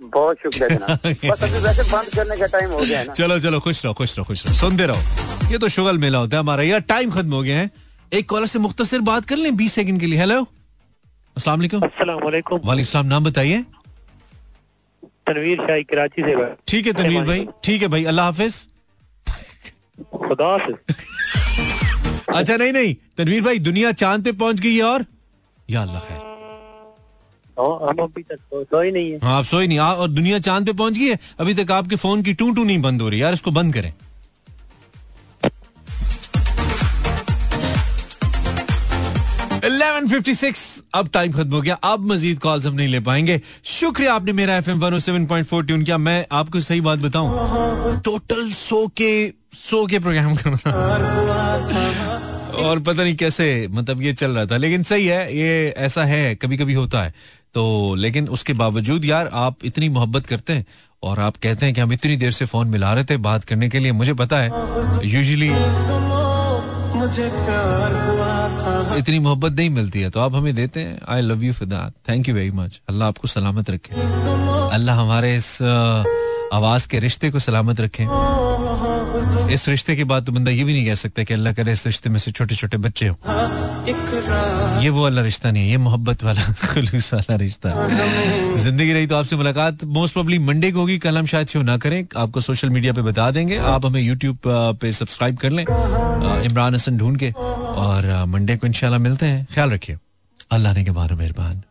बहुत शुक्रिया *laughs* बस अभी वैसे बंद करने का टाइम हो गया है ना। चलो चलो खुश रहो खुश रहो खुश रहो। सुनते रहो। ये तो शुगल मेला होता है हमारा। यार टाइम खत्म हो गया है। एक कॉलर से मुख्तसर बात कर लें बीस सेकंड के लिए। हेलो अस्सलाम वालेकुम। वालेकुम। वालेकुम नाम बताइए। तनवीर शाही कराची से भाई ठीक है तनवीर भाई। ठीक है भाई अल्लाह हाफिज। खुदा अच्छा नहीं नहीं तनवीर भाई दुनिया चाँद पे पहुँच गई है और? या अल्लाह खैर। हम अभी तक सो, सोए नहीं है। हाँ आप सोई नहीं आ, और दुनिया चाँद पे पहुँच गई है? अभी तक आपके फ़ोन की टू टू नहीं बंद हो रही यार इसको बंद करें। इलेवन फिफ्टी सिक्स, अब टाइम खत्म हो गया। अब मजीद कॉल्स हम नहीं ले पाएँगे। शुक्रिया आपने मेरा F M one seven point four tune किया। मैं आपको सही बात बताऊँ। टोटल सो के सो के प्रोग्राम करना और पता नहीं कैसे मतलब ये चल रहा था। लेकिन सही है, ये ऐसा है कभी कभी होता है। तो लेकिन उसके बावजूद यार, आप इतनी मोहब्बत करते हैं और आप कहते हैं कि हम इतनी देर से फ़ोन मिला रहे थे बात करने के लिए। मुझे पता है यूजुअली इतनी मोहब्बत नहीं मिलती है तो आप हमें देते हैं। I love you for that thank you very much अल्लाह आपको सलामत रखे। अल्लाह हमारे इस आवाज़ के रिश्ते को सलामत रखे। इस रिश्ते के बाद तो बंदा ये भी नहीं कह सकता कि अल्लाह करे इस रिश्ते में से छोटे छोटे बच्चे हो। ये वो वाला रिश्ता नहीं है, ये मोहब्बत वाला, *laughs* खुलूस वाला रिश्ता। ज़िंदगी रही तो आपसे मुलाकात। मोस्ट प्रोबली मंडे को होगी, कल हम शायद शो ना करें। आपको सोशल मीडिया पे बता देंगे। आप हमें यूट्यूब पे सब्सक्राइब कर लें इमरान हसन ढूंढ के। और मंडे को इंशाल्लाह मिलते हैं। ख्याल रखिए। अल्लाह ने के बारे मेहरबान।